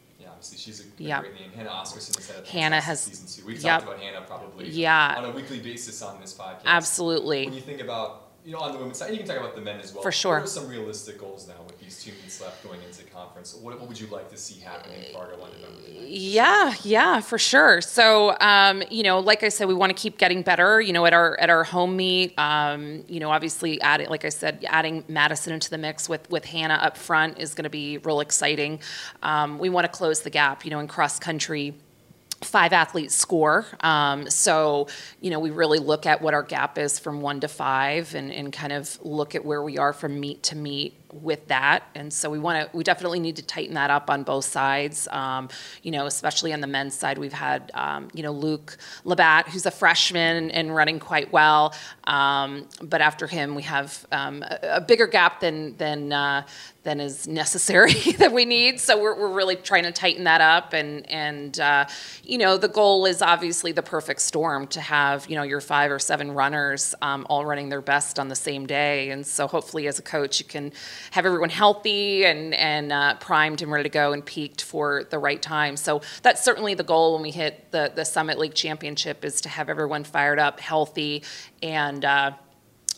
obviously she's a, a yep. great name. Hannah Oscarson is at Hannah has season two. We've yep. talked about Hannah probably yeah. on a weekly basis on this podcast. Absolutely. When you think about you know, on the women's side, you can talk about the men as well. For sure. What are some realistic goals now with these two meets left going into conference? What, what would you like to see happen in Fargo on November Yeah, yeah, for sure. So, um, you know, like I said, we want to keep getting better. You know, at our at our home meet, um, you know, obviously adding, like I said, adding Madison into the mix with with Hannah up front is going to be real exciting. Um, we want to close the gap. You know, in cross country five athletes score. Um, so, you know, we really look at what our gap is from one to five and, and kind of look at where we are from meet to meet with that. And so we want to, we definitely need to tighten that up on both sides. Um, you know, especially on the men's side, we've had, um, you know, Luke Labatt, who's a freshman and running quite well. Um, but after him, we have um, a, a, bigger gap than, than, uh, than is necessary that we need. So we're, we're really trying to tighten that up. And, and uh, you know, the goal is obviously the perfect storm to have, you know, your five or seven runners um, all running their best on the same day. And so hopefully as a coach, you can have everyone healthy and, and uh, primed and ready to go and peaked for the right time. So that's certainly the goal when we hit the, the Summit League Championship is to have everyone fired up, healthy, and uh,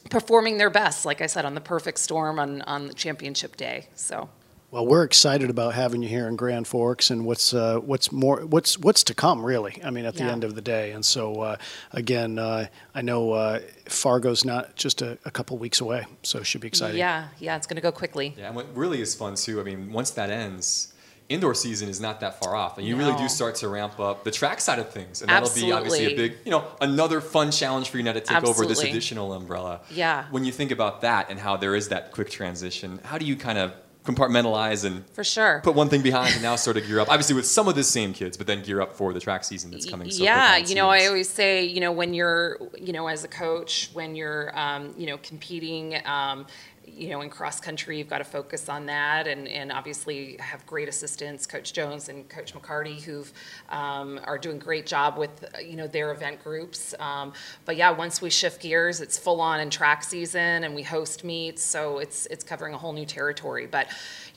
performing their best, like I said, on the perfect storm on, on the championship day. So. Well, we're excited about having you here in Grand Forks, and what's uh, what's more what's what's to come, really. I mean, at the end of the day, and so uh, again, uh, I know uh, Fargo's not just a, a, couple weeks away, so it should be exciting. Yeah, yeah, it's going to go quickly. Yeah, and what really is fun too. I mean, once that ends, indoor season is not that far off, and you no. really do start to ramp up the track side of things, and that'll Absolutely. be obviously a big, you know, another fun challenge for you now to take Absolutely. over this additional umbrella. Yeah. When you think about that and how there is that quick transition, how do you kind of compartmentalize and for sure. put one thing behind and now sort of gear up. Obviously with some of the same kids but then gear up for the track season that's coming. So yeah you know i always say you know when you're you know as a coach when you're um, you know competing um, you know, in cross country, you've got to focus on that, and, and obviously have great assistants, Coach Jones and Coach McCarty, who um, are doing great job with you know their event groups. Um, but yeah, once we shift gears, it's full on in track season, and we host meets, so it's it's covering a whole new territory. But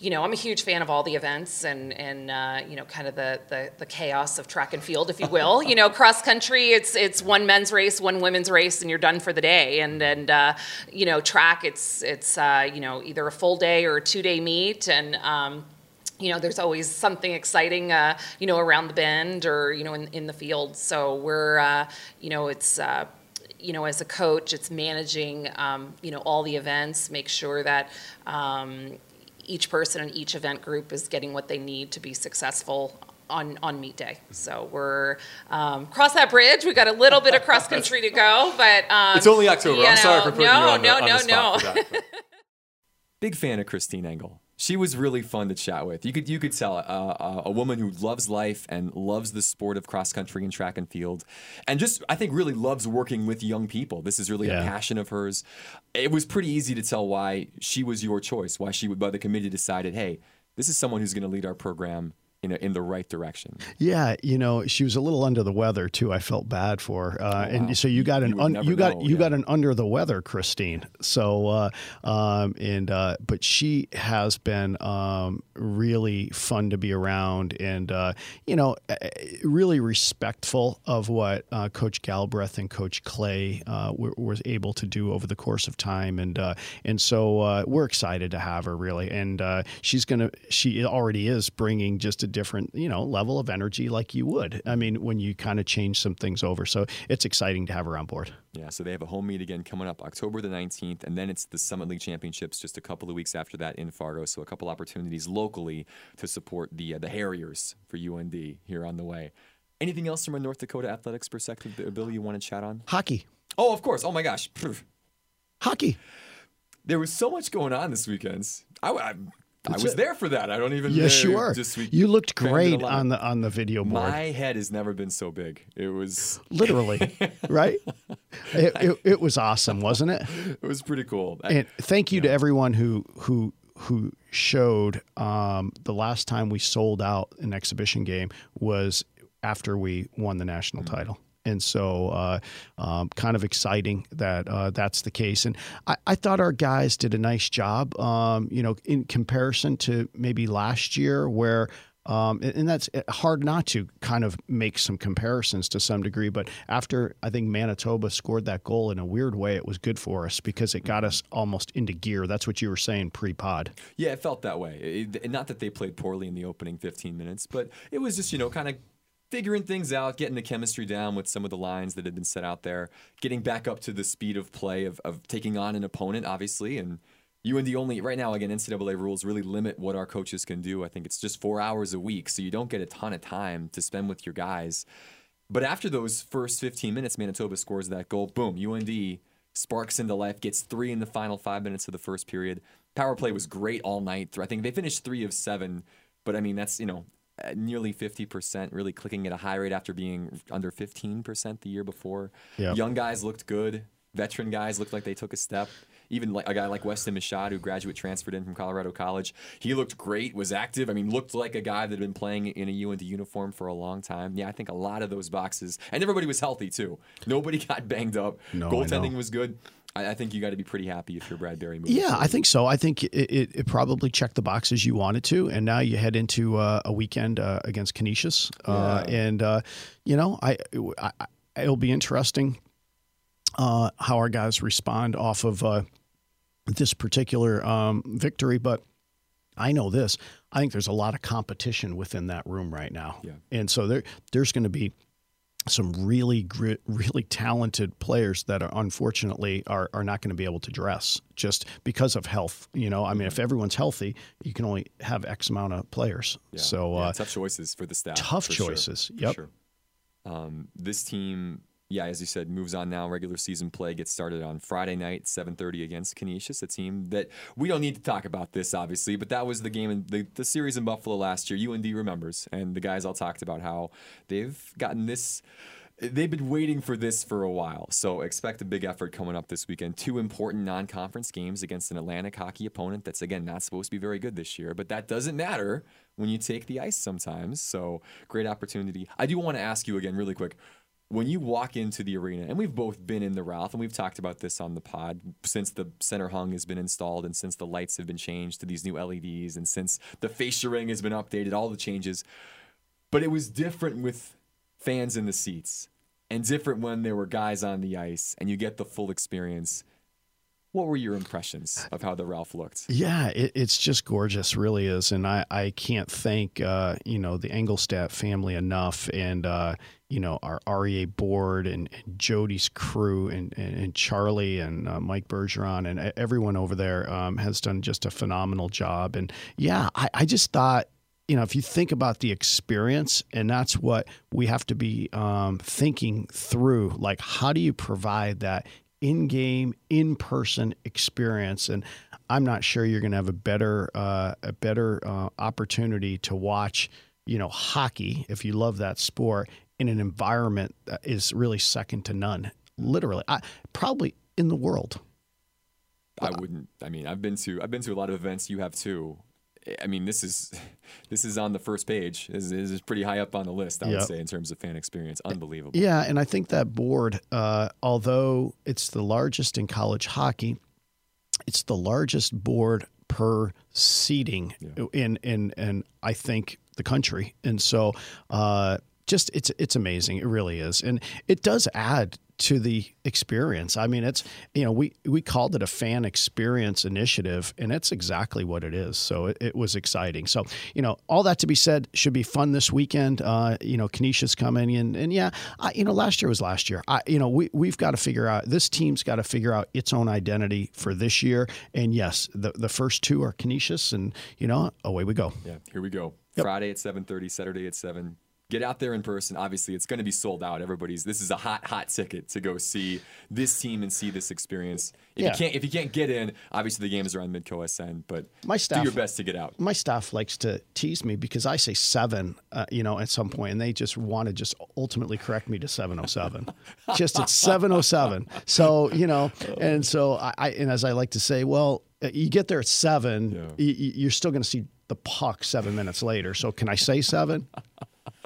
you know, I'm a huge fan of all the events and and uh, you know, kind of the, the, the chaos of track and field, if you will. you know, cross country, it's it's one men's race, one women's race, and you're done for the day. And and uh, you know, track, it's it's uh, you know either a full day or a two day meet, and um, you know, there's always something exciting, uh, you know, around the bend or you know in in the field. So we're uh, you know, it's uh, you know, as a coach, it's managing, um, you know, all the events, make sure that, um, each person in each event group is getting what they need to be successful on, on meet day. So we're um, cross that bridge. We got a little bit of cross country to go, but um, it's only October. I'm sorry for putting no, you on no, the, no, on the no, no. Big fan of Christine Engel she was really fun to chat with. You could you could tell uh, uh, a woman who loves life and loves the sport of cross country and track and field, and just I think really loves working with young people. This is really yeah. a passion of hers. It was pretty easy to tell why she was your choice. Why she, by the committee, decided, hey, this is someone who's going to lead our program in, a, in the right direction. Yeah, you know, she was a little under the weather too. I felt bad for, her. Uh, oh, wow. and so you got an you, un, you got know, you yeah. got an under the weather, Christine. So, uh, um, and uh, but she has been um, really fun to be around, and uh, you know, really respectful of what uh, Coach Galbraith and Coach Clay uh, were, was able to do over the course of time, and and so we're excited to have her really, and she's gonna she already is bringing just a different, you know, level of energy like you would. I mean, when you kind of change some things over. So it's exciting to have her on board. Yeah, so they have a home meet again coming up October the 19th, and then it's the Summit League Championships just a couple of weeks after that in Fargo. So a couple opportunities locally to support the uh, the Harriers for UND here on the way. Anything else from a North Dakota athletics perspective, Bill, you want to chat on? Hockey. Oh, of course. Oh my gosh. Hockey. There was so much going on this weekend. I, I I was there for that. I don't even. Yes, you were. Just, you looked great on the on the video board. My head has never been so big. It was Literally, right? It, it, it was awesome, wasn't it? it was pretty cool. I- And thank you to everyone who who who showed. Um, the last time we sold out an exhibition game was after we won the national title. And so, uh, um, kind of exciting that uh, that's the case. And I, I thought our guys did a nice job, um, you know, in comparison to maybe last year, where um, and, that's hard not to kind of make some comparisons to some degree. But after I think Manitoba scored that goal in a weird way, it was good for us because it got us almost into gear. That's what you were saying pre-pod. Yeah, it felt that way. It- not that they played poorly in the opening 15 minutes, but it was just, you know, kind of figuring things out, getting the chemistry down with some of the lines that had been set out there, getting back up to the speed of play of, of taking on an opponent, obviously. And UND only, right now, again, NCAA rules really limit what our coaches can do. I think it's just four hours a week, so you don't get a ton of time to spend with your guys. But after those first 15 minutes, Manitoba scores that goal. Boom, UND sparks into life, gets three in the final five minutes of the first period. Power play was great all night. I think they finished three of seven, but I mean, that's, you know, Uh, nearly 50%, really clicking at a high rate after being under 15% the year before. Yep. Young guys looked good. Veteran guys looked like they took a step. Even like a guy like Westin Michaud, who graduate transferred in from Colorado College, he looked great, was active. I mean, looked like a guy that had been playing in a UND uniform for a long time. Yeah, I think a lot of those boxes, and everybody was healthy too. Nobody got banged up. No, Goaltending was good. I, I think you got to be pretty happy if you're Brad Berry. moving Yeah, I think so. I think it, it, it probably checked the boxes you wanted to, and now you head into uh, a weekend uh, against Canisius, uh, Yeah. and uh, you know, I, I, I it'll be interesting uh, how our guys respond off of uh, this particular um, victory. But I know this: I think there's a lot of competition within that room right now, Yeah. and so there there's going to be some really really talented players that are unfortunately are, are not going to be able to dress just because of health. You know, I mean, if everyone's healthy, you can only have X amount of players. Yeah. So Yeah, uh, tough choices for the staff. tough for sure, choices. Yep. sure. Um, this team, yeah, as you said, moves on now. Regular season play gets started on Friday night, 7:30 against Canisius, a team that we don't need to talk about this, obviously, but that was the game in the, the series in Buffalo last year. UND remembers, and the guys all talked about how they've gotten this. They've been waiting for this for a while, so expect a big effort coming up this weekend. Two important non-conference games against an Atlantic hockey opponent that's again not supposed to be very good this year, but that doesn't matter when you take the ice sometimes. So great opportunity. I do want to ask you again, really quick. When you walk into the arena, and we've both been in the Ralph, and we've talked about this on the pod since the center hung has been installed, and since the lights have been changed to these new LEDs, and since the fascia ring has been updated, all the changes. But it was different with fans in the seats and different when there were guys on the ice and you get the full experience. What were your impressions of how the Ralph looked? Yeah, it, it's just gorgeous, really is, and I, I can't thank uh, you know the Engelstad family enough, and uh, you know our REA board and, and Jody's crew and, and, and Charlie and uh, Mike Bergeron and everyone over there um, has done just a phenomenal job, and yeah, I, I just thought you know, if you think about the experience, and that's what we have to be um, thinking through, like how do you provide that in-game, in-person experience? And I'm not sure you're going to have a better, uh, a better uh, opportunity to watch, you know, hockey if you love that sport in an environment that is really second to none. Literally, I, probably in the world. I wouldn't. I mean, I've been to I've been to a lot of events. You have too. I mean, this is this is on the first page. This is, pretty high up on the list. I would say in terms of fan experience, unbelievable. Yeah, and I think that board, uh, although it's the largest in college hockey, it's the largest board per seating in in in I think the country, and so uh, just it's it's amazing. It really is, and it does add to the experience. I mean, it's you know we we called it a fan experience initiative, and it's exactly what it is. So it, it was exciting. So you know, all that to be said, should be fun this weekend. Uh, you know, Canisius coming in, and yeah, I, you know, last year was last year. I, you know, we we've got to figure out this team's got to figure out its own identity for this year. And yes, the the first two are Canisius, and you know, away we go. Yeah, here we go. Friday at seven thirty, Saturday at seven. Get out there in person. Obviously, it's going to be sold out. Everybody's. This is a hot, hot ticket to go see this team and see this experience. If Yeah. you can't, if you can't get in, obviously the games are on Midco SN. But My staff, do your best to get out. my staff likes to tease me because I say seven, uh, you know, at some point, and they just want to just ultimately correct me to 707. just it's 707. So, you know, and so I, I, and as I like to say, well, uh, you get there at seven, Yeah. y- y- you're still going to see the puck seven minutes later. So can I say seven?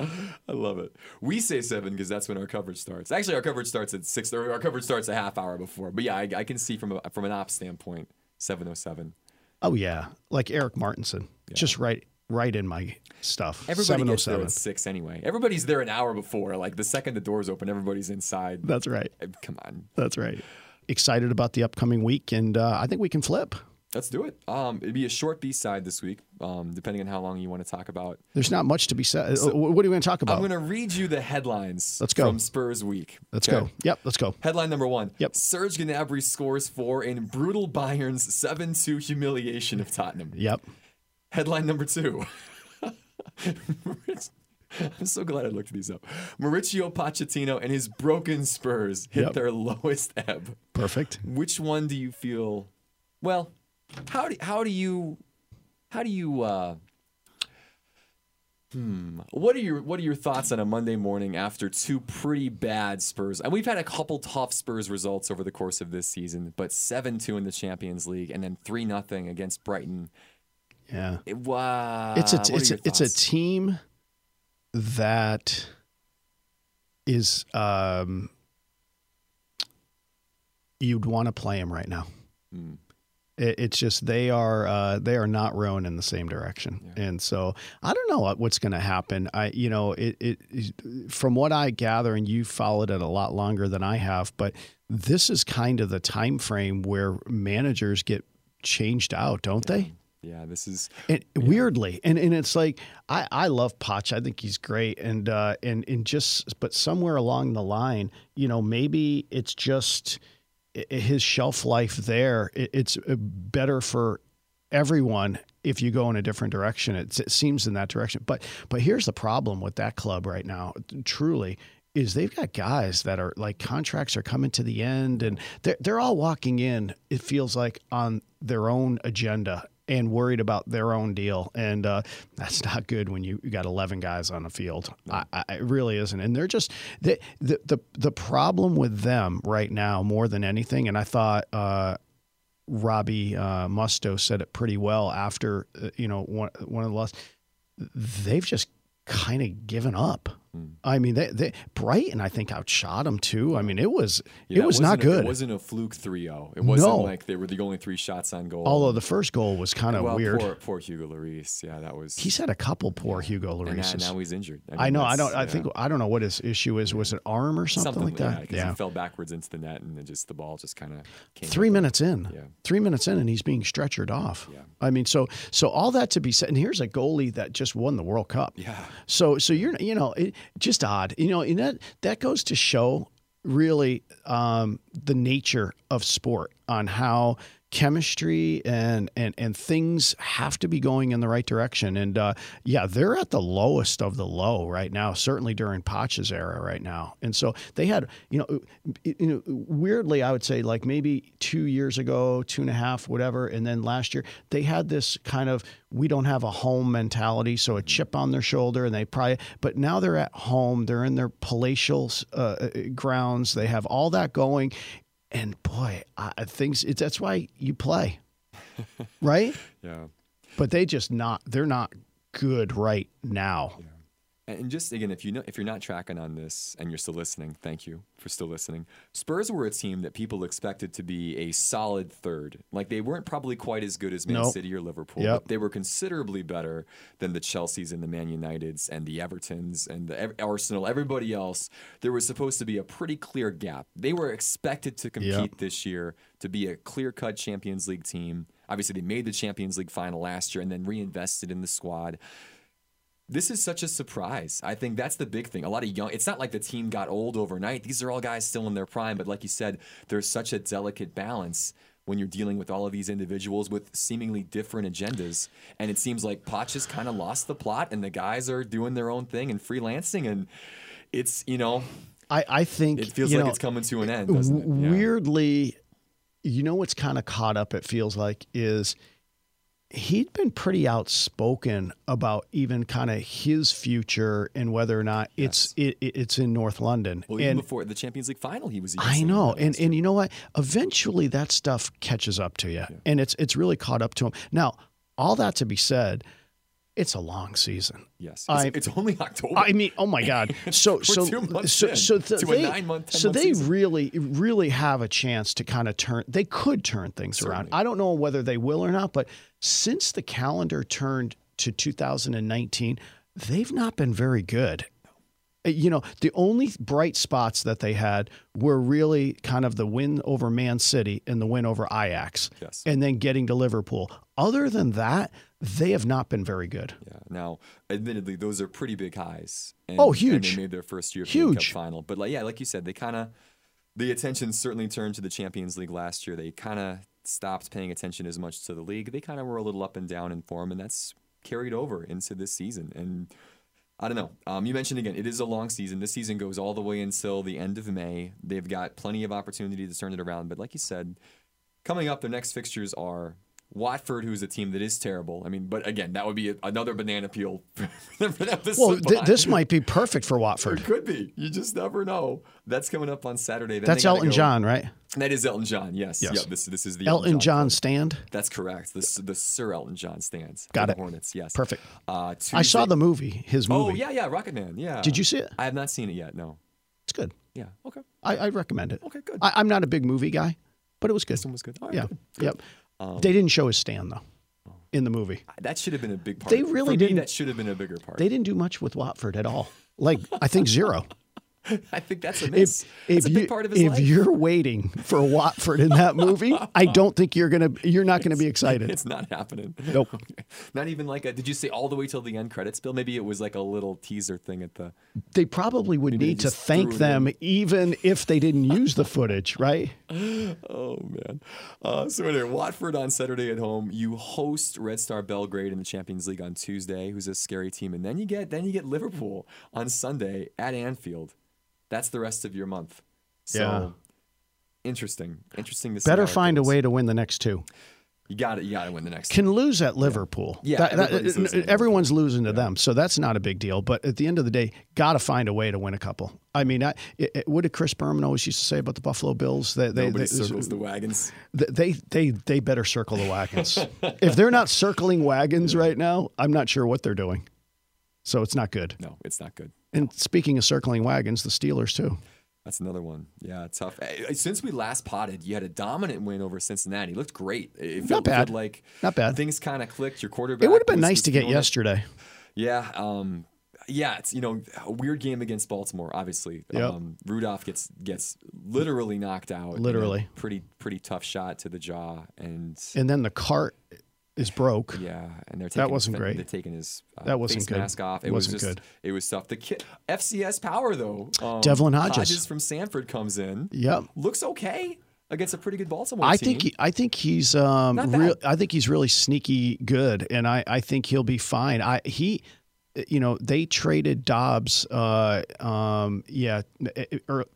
I love it. We say seven because that's when our coverage starts. Actually, our coverage starts at six. Or our coverage starts a half hour before. But yeah, I, I can see from a, from an ops standpoint, seven oh seven. Oh yeah, like Eric Martinson, just right, right in my stuff. Everybody gets there 707. at six anyway. Everybody's there an hour before. Like the second the doors open, everybody's inside. That's right. Come on, That's right. Excited about the upcoming week, and uh, I think we can flip. Let's do it. Um, it'd be a short B side this week, um, depending on how long you want to talk about. There's not much to be said. Uh, what are you going to talk about? I'm going to read you the headlines. Let's go. from Spurs Week. Let's Okay? go. Yep, let's go. Headline number one. Yep. Serge Gnabry scores four in brutal Bayern's 7-2 humiliation of Tottenham. Yep. Headline number two. I'm so glad I looked these up. Mauricio Pochettino and his broken Spurs hit Yep. their lowest ebb. Perfect. Which one do you feel? Well, how do how do you how do you uh, hmm? What are your what are your thoughts on a Monday morning after two pretty bad Spurs? And we've had a couple tough Spurs results over the course of this season, but seven two in the Champions League and then three nothing against Brighton. Yeah. It, wow. It's a it's a, it's a team that is um you'd want to play him right now. Mm. It, it's just they are uh, they are not rowing in the same direction, and so I don't know what, what's going to happen. I you know it, it from what I gather, and you followed it a lot longer than I have, but this is kind of the time frame where managers get changed out, don't they? Yeah, this is And weirdly, and, and it's like I, I love Poch. I think he's great, and uh, and and just but somewhere along the line, you know, maybe it's just his shelf life there. It's uh, better for everyone if you go in a different direction. It's, it seems in that direction, but but here's the problem with that club right now. Truly. Is they've got guys that are like contracts are coming to the end and they're, they're all walking in, it feels like on their own agenda and worried about their own deal. And uh, that's not good when you, you got 11 guys on the field. I, I, it really isn't. And they're just the, the the the problem with them right now more than anything. And I thought uh, Robbie uh, Mustoe said it pretty well after uh, you know one one of the losses. They've just kind of given up. Hmm. I mean, they, they Brighton, I think, outshot them too. I mean, it was yeah, it was not a- good. it wasn't a fluke 3-0. It wasn't No. like they were the only three shots on goal. Although the first goal was kind of well, weird. Poor, poor Hugo Lloris. Yeah, that was. He's had a couple poor Hugo and now, now he's injured. I mean, know. I don't. I think I don't know what his issue is. Was it arm or something, like that? yeah? 'cause he fell backwards into the net and it just the ball just kind of came. Three minutes in. Yeah. Three minutes in, and he's being stretchered off. Yeah. I mean, so so all that to be said. And here's a goalie that just won the World Cup. Yeah. So so you're you know it, just odd. You know, and that that goes to show really um, the nature of sport on how chemistry and and and things have to be going in the right direction. And uh, yeah, they're at the lowest of the low right now. Certainly during Poch's era right now. And so they had you know you know weirdly I would say like maybe two years ago, two and a half, whatever, and then last year they had this kind of we don't have a home mentality, so a chip on their shoulder, and they probably. But now they're at home. They're in their palatial uh, grounds. They have all that going, and boy, I, things. It's that's why you play, right? Yeah. But they just not. They're not good right now. And just again, if you know if you're not tracking on this and you're still listening, thank you for still listening. Spurs were a team that people expected to be a solid third. Like they weren't probably quite as good as Man Nope. City or Liverpool, Yep. but they were considerably better than the Chelseas and the Man Uniteds and the Evertons and the Arsenal. Everybody else, there was supposed to be a pretty clear gap. They were expected to compete Yep. this year to be a clear-cut Champions League team. Obviously, they made the Champions League final last year and then reinvested in the squad this is such a surprise. I think that's the big thing. A lot of young. It's not like the team got old overnight. These are all guys still in their prime, but like you said, there's such a delicate balance. when you're dealing with all of these individuals with seemingly different agendas. And it seems like Poch has kind of lost the plot, and the guys are doing their own thing and freelancing, and it's you know I, I think it feels like know, it's coming to an end. Doesn't it? Yeah. weirdly, you know what's kind of caught up, it feels like, is he'd been pretty outspoken about even kind of his future and whether or not it's it, it- it's in North London. Well, even and before the Champions League final, he was. I know, and and you know what? Eventually, that stuff catches up to you, and it's it's really caught up to him. Now, all that to be said, it's a long season. yes, I- it's, it's only October. I mean, oh my God! So so so so th- to a they nine-month, so 10-month they season. really really have a chance to kind of turn. They could turn things around. I don't know whether they will or not, but since the calendar turned to 2019, they've not been very good. You know, the only bright spots that they had were really kind of the win over Man City and the win over Ajax, Yes. and then getting to Liverpool. Other than that, they have not been very good. Yeah. Now, admittedly, those are pretty big highs. And, Oh, And huge. they made their first year European Cup Huge. final, but like yeah, like you said, they kind of the attention certainly turned to the Champions League last year. They kind of stopped paying attention as much to the league. They kind of were a little up and down in form, and that's carried over into this season. And I don't know. Um, you mentioned again, it is a long season. This season goes all the way until the end of May. They've got plenty of opportunity to turn it around. But like you said, coming up, their next fixtures are Watford, who's a team that is terrible. I mean, but again, that would be a, another banana peel for them to Well, th- this might be perfect for Watford. It could be. You just never know. That's coming up on Saturday. Then they Elton go- John, right? That is Elton John. Yes. Yes. Yep. This this is the Elton John Club. stand. That's correct. The the Sir Elton John stands. Got it. Hornets. Yes. Perfect. Uh, I saw the movie, his movie. Oh yeah, yeah, Rocket Man. Yeah. Did you see it? I have not seen it yet. No. It's good. Yeah. Okay. I, I recommend it. Okay. Good. I, I'm not a big movie guy, but it was good. this one was good. All right, Yeah. good. Yep. Um, they didn't show his stand though in the movie. That should have been a big part. They really For didn't- That should have been a bigger part. They didn't do much with Watford at all. Like I think zero. I think that's a miss. If That's if a big you part of his if life. you're waiting for Watford in that movie, I don't think you're gonna you're not gonna be excited. It's not happening. Nope. Not even like a. Did you say all the way till the end credits, Bill? Maybe it was like a little teaser thing at the. They probably would need to thank them even if they didn't use the footage, right? Oh man. Uh, so anyway, Watford on Saturday at home. You host Red Star Belgrade in the Champions League on Tuesday, who's a scary team, and then you get then you get Liverpool on Sunday at Anfield. That's the rest of your month. So Yeah. interesting. Interesting to see. Better how it find a way to win the next two. You got it. You got to win the next. Can lose at Liverpool. Yeah, That- that- losing at everyone's losing to them, so that's not a big deal. But at the end of the day, got to find a way to win a couple. I mean, I, it, it- what did Chris Berman always used to say about the Buffalo Bills? They, they, Nobody they, circles the wagons. they, they, they better circle the wagons. if they're not circling wagons right now, I'm not sure what they're doing. So it's not good. No, it's not good. And speaking of circling wagons, the Steelers too. That's another one. Yeah, tough. Since we last potted, you had a dominant win over Cincinnati. It looked great. It felt bad. good, like Not bad. Things kind of clicked. Your quarterback. It would have been was- nice was to get yesterday. Yeah. Um, yeah. It's you know a weird game against Baltimore. Obviously, Yep. um, Rudolph gets gets literally knocked out. Literally. pretty pretty tough shot to the jaw, and And then the cart is broke. yeah, and they're taking that wasn't his, great. They're taking his uh, That wasn't face good. mask off. It Wasn't was just, good. It was tough. The kid, FCS power though. Um, Devlin Hodges. Hodges from Samford comes in. Yep. Looks okay against a pretty good Baltimore I team. think he, I think he's um real. I think he's really sneaky good, and I, I think he'll be fine. I he, you know, they traded Dobbs, uh, um, yeah, or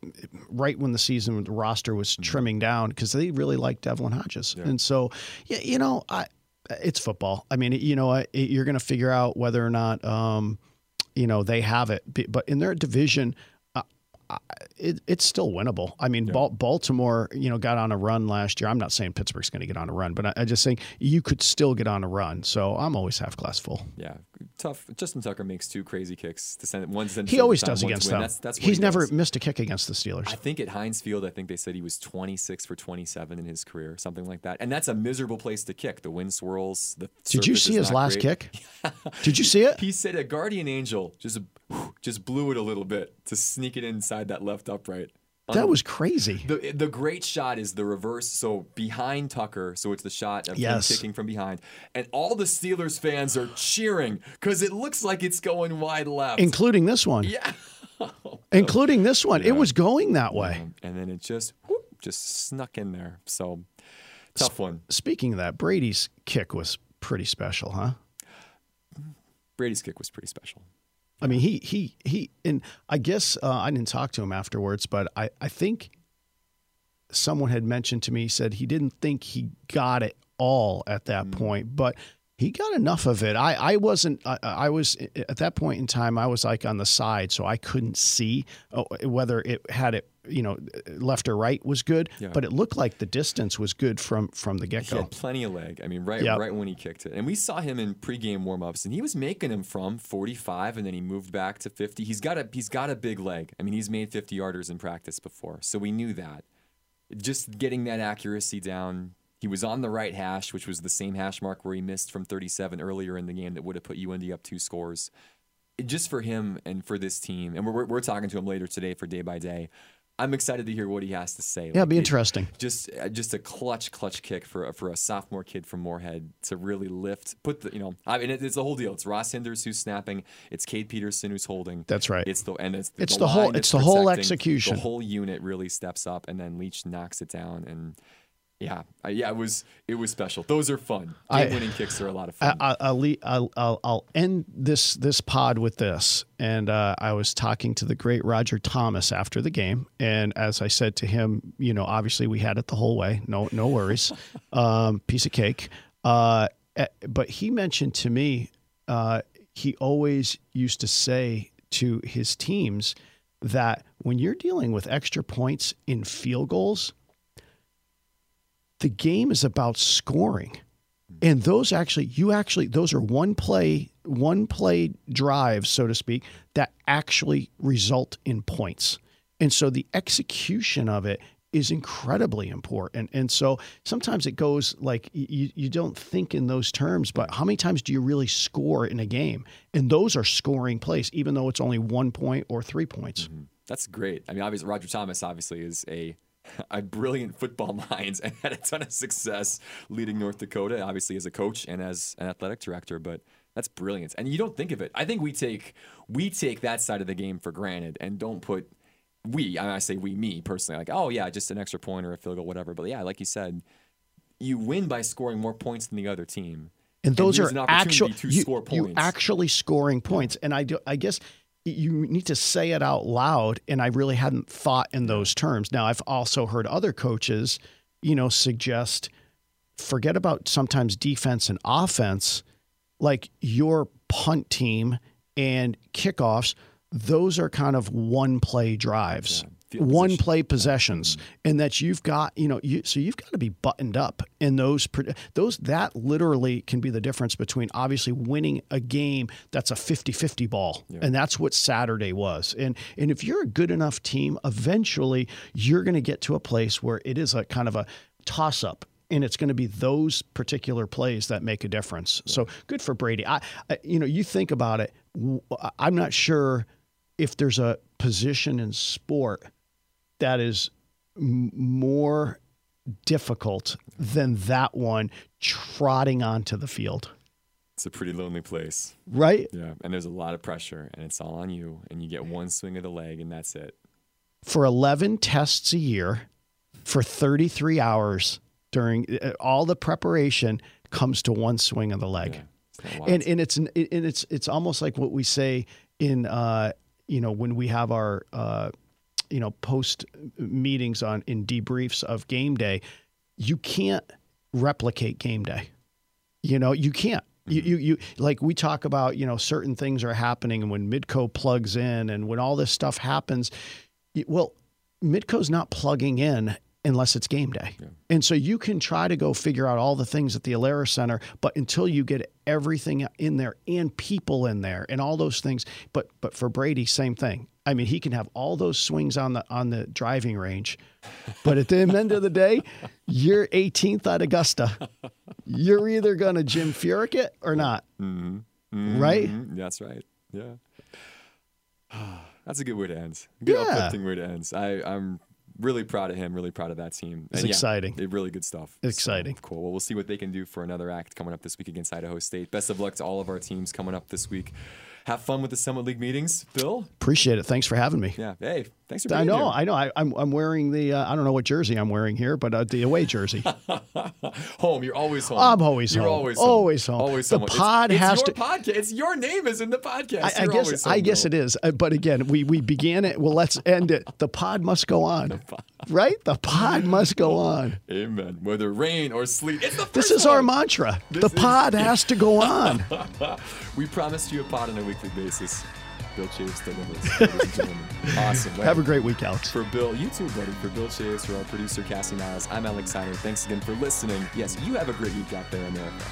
right when the season the roster was Mm-hmm. trimming down because they really liked Devlin Hodges, and so yeah, you know, I it's football. I mean, you know, you're going to figure out whether or not um, you know they have it, but in their division. uh, it, it's still winnable. I mean, Bal- Baltimore, you know, got on a run last year. I'm not saying Pittsburgh's going to get on a run, but I, I just saying you could still get on a run. So I'm always half glass full. Yeah, tough. Justin Tucker makes two crazy kicks to send one to He always does against them. That's that's He's he never does. missed a kick against the Steelers. I think at Heinz Field, I think they said he was 26 for 27 in his career, something like that. And that's a miserable place to kick. The wind swirls. The Did you see his last great. kick? Did you see it? He said a guardian angel just just blew it a little bit to sneak it inside that left upright. That was crazy. The the great shot is the reverse. So behind Tucker, so it's the shot of Yes. him kicking from behind, and all the Steelers fans are cheering because it looks like it's going wide left. Including this one. yeah. Including this one. It was going that way. Um, and then it just whoop, just snuck in there. So Tough one. Speaking of that, Brady's kick was pretty special, huh? Brady's kick was pretty special. I mean, he he he, and I guess uh, I didn't talk to him afterwards, but I I think someone had mentioned to me he said he didn't think he got it all at that Mm. point, but he got enough of it. I I wasn't. I, I was at that point in time. I was like on the side, so I couldn't see uh, whether it had it. You know, left or right was good, Yeah. but it looked like the distance was good from from the get go. He had plenty of leg. I mean, right, Yep. right when he kicked it, and we saw him in pregame warmups, and he was making them from 45, and then he moved back to 50. He's got a he's got a big leg. I mean, he's made 50 yarders in practice before, so we knew that. Just getting that accuracy down. He was on the right hash, which was the same hash mark where he missed from 37 earlier in the game that would have put UND up two scores. Just for him and for this team, and we're, we're, talking to him later today for day by day. I'm excited to hear what he has to say. Yeah, be Like, it- interesting. just uh, just a clutch clutch kick for a, for a sophomore kid from Moorhead to really lift put the you know I mean it, it's the whole deal it's Ross Hinders who's snapping it's Cade Peterson who's holding That's right. it's the and it's, It's the, the whole- it's the whole execution. the whole unit really steps up and then Leach knocks it down and yeah I, yeah it was it was special. Those are fun. I- game winning kicks are a lot of fun. I, I'll, I'll, I'll, I'll end this this pod with this. And uh, I was talking to the great Roger Thomas after the game, and as I said to him, you know, obviously we had it the whole way, no no worries, um, piece of cake. Uh, eh, but he mentioned to me, uh, he always used to say to his teams that when you're dealing with extra points in field goals, the game is about scoring. And those actually, you actually, those are one play, one play drives, so to speak, that actually result in points. And so the execution of it is incredibly important. And so sometimes it goes like you, you don't think in those terms, but how many times do you really score in a game? And those are scoring plays, even though it's only one point or three points. Mm-hmm. That's great. I mean, obviously, Roger Thomas obviously is a brilliant football mind and had a ton of success leading North Dakota, obviously as a coach and as an athletic director. But that's brilliant, and you don't think of it. I think we take we take that side of the game for granted and don't put we. I say we, me personally, like oh yeah, just an extra point or a field goal, whatever. But yeah, like you said, you win by scoring more points than the other team. and those here's are an actual to you, score you actually scoring points and i do i guess you need to say it out loud and i really hadn't thought in those terms. Now i've also heard other coaches you know suggest forget about sometimes defense and offense like your punt team and kickoffs those are kind of one play drives. Field one position. play possessions mm-hmm. and that you've got you know you so you've got to be buttoned up in those those that literally can be the difference between obviously winning a game that's a 50-50 ball and that's what Saturday was and and if you're a good enough team eventually you're going to get to a place where it is a kind of a toss up and it's going to be those particular plays that make a difference. So good for Brady. I, I you know, you think about it. I'm not sure if there's a position in sport that is m- more difficult than that one trotting onto the field. It's a pretty lonely place. Right? Yeah, and there's a lot of pressure, and it's all on you, and you get one swing of the leg, and that's it. For 11 tests a year for 33 hours during uh, all the preparation comes to one swing of the leg. Yeah, it's not wild. and and it's and it's it's almost like what we say in uh you know when we have our uh you know post meetings on in debriefs of game day you can't replicate game day. You know you can't. You, mm-hmm. you you like we talk about you know certain things are happening and when midco plugs in and when all this stuff happens well midco's not plugging in unless it's game day and so you can try to go figure out all the things at the Alerus Center, but until you get everything in there and people in there and all those things, but but for Brady, same thing. I mean, he can have all those swings on the on the driving range, but at the end of the day, you're 18th at Augusta. You're either gonna Jim Furyk it or not, right? Mhm, that's right. Yeah. That's a good way to end. Good Yeah. uplifting way to end. I, I'm really proud of him, really proud of that team. It's And exciting. they- really good stuff. So, Exciting. cool. Well, we'll see what they can do for another act coming up this week against Idaho State. Best of luck to all of our teams coming up this week. Have fun with the Summit League meetings, Bill. Appreciate it. Thanks for having me. Yeah. Hey, thanks for being I know, here. I know. I, I'm I'm wearing the uh, I don't know what jersey I'm wearing here, but uh, the away jersey. home. You're always home. I'm always home. You're home. Always home. Always home. Always The home. Pod it's, has your to- podcast. It's your name is in the podcast. I, I You're guess always I guess Bill. it is. Uh, But again, we we began it. Well, let's end it. The pod must go on. Right? The pod must go on. Amen. Whether rain or sleet. The This is our mantra. This the is- pod has to go on. We promised you a pod on a weekly basis. Bill Chase the ladies and gentlemen. Awesome. Have a great week, Alex. For Bill, you too, buddy. For Bill Chase, for our producer, Cassie Niles, I'm Alex Siner. Thanks again for listening. Yes, you have a great week out there, America.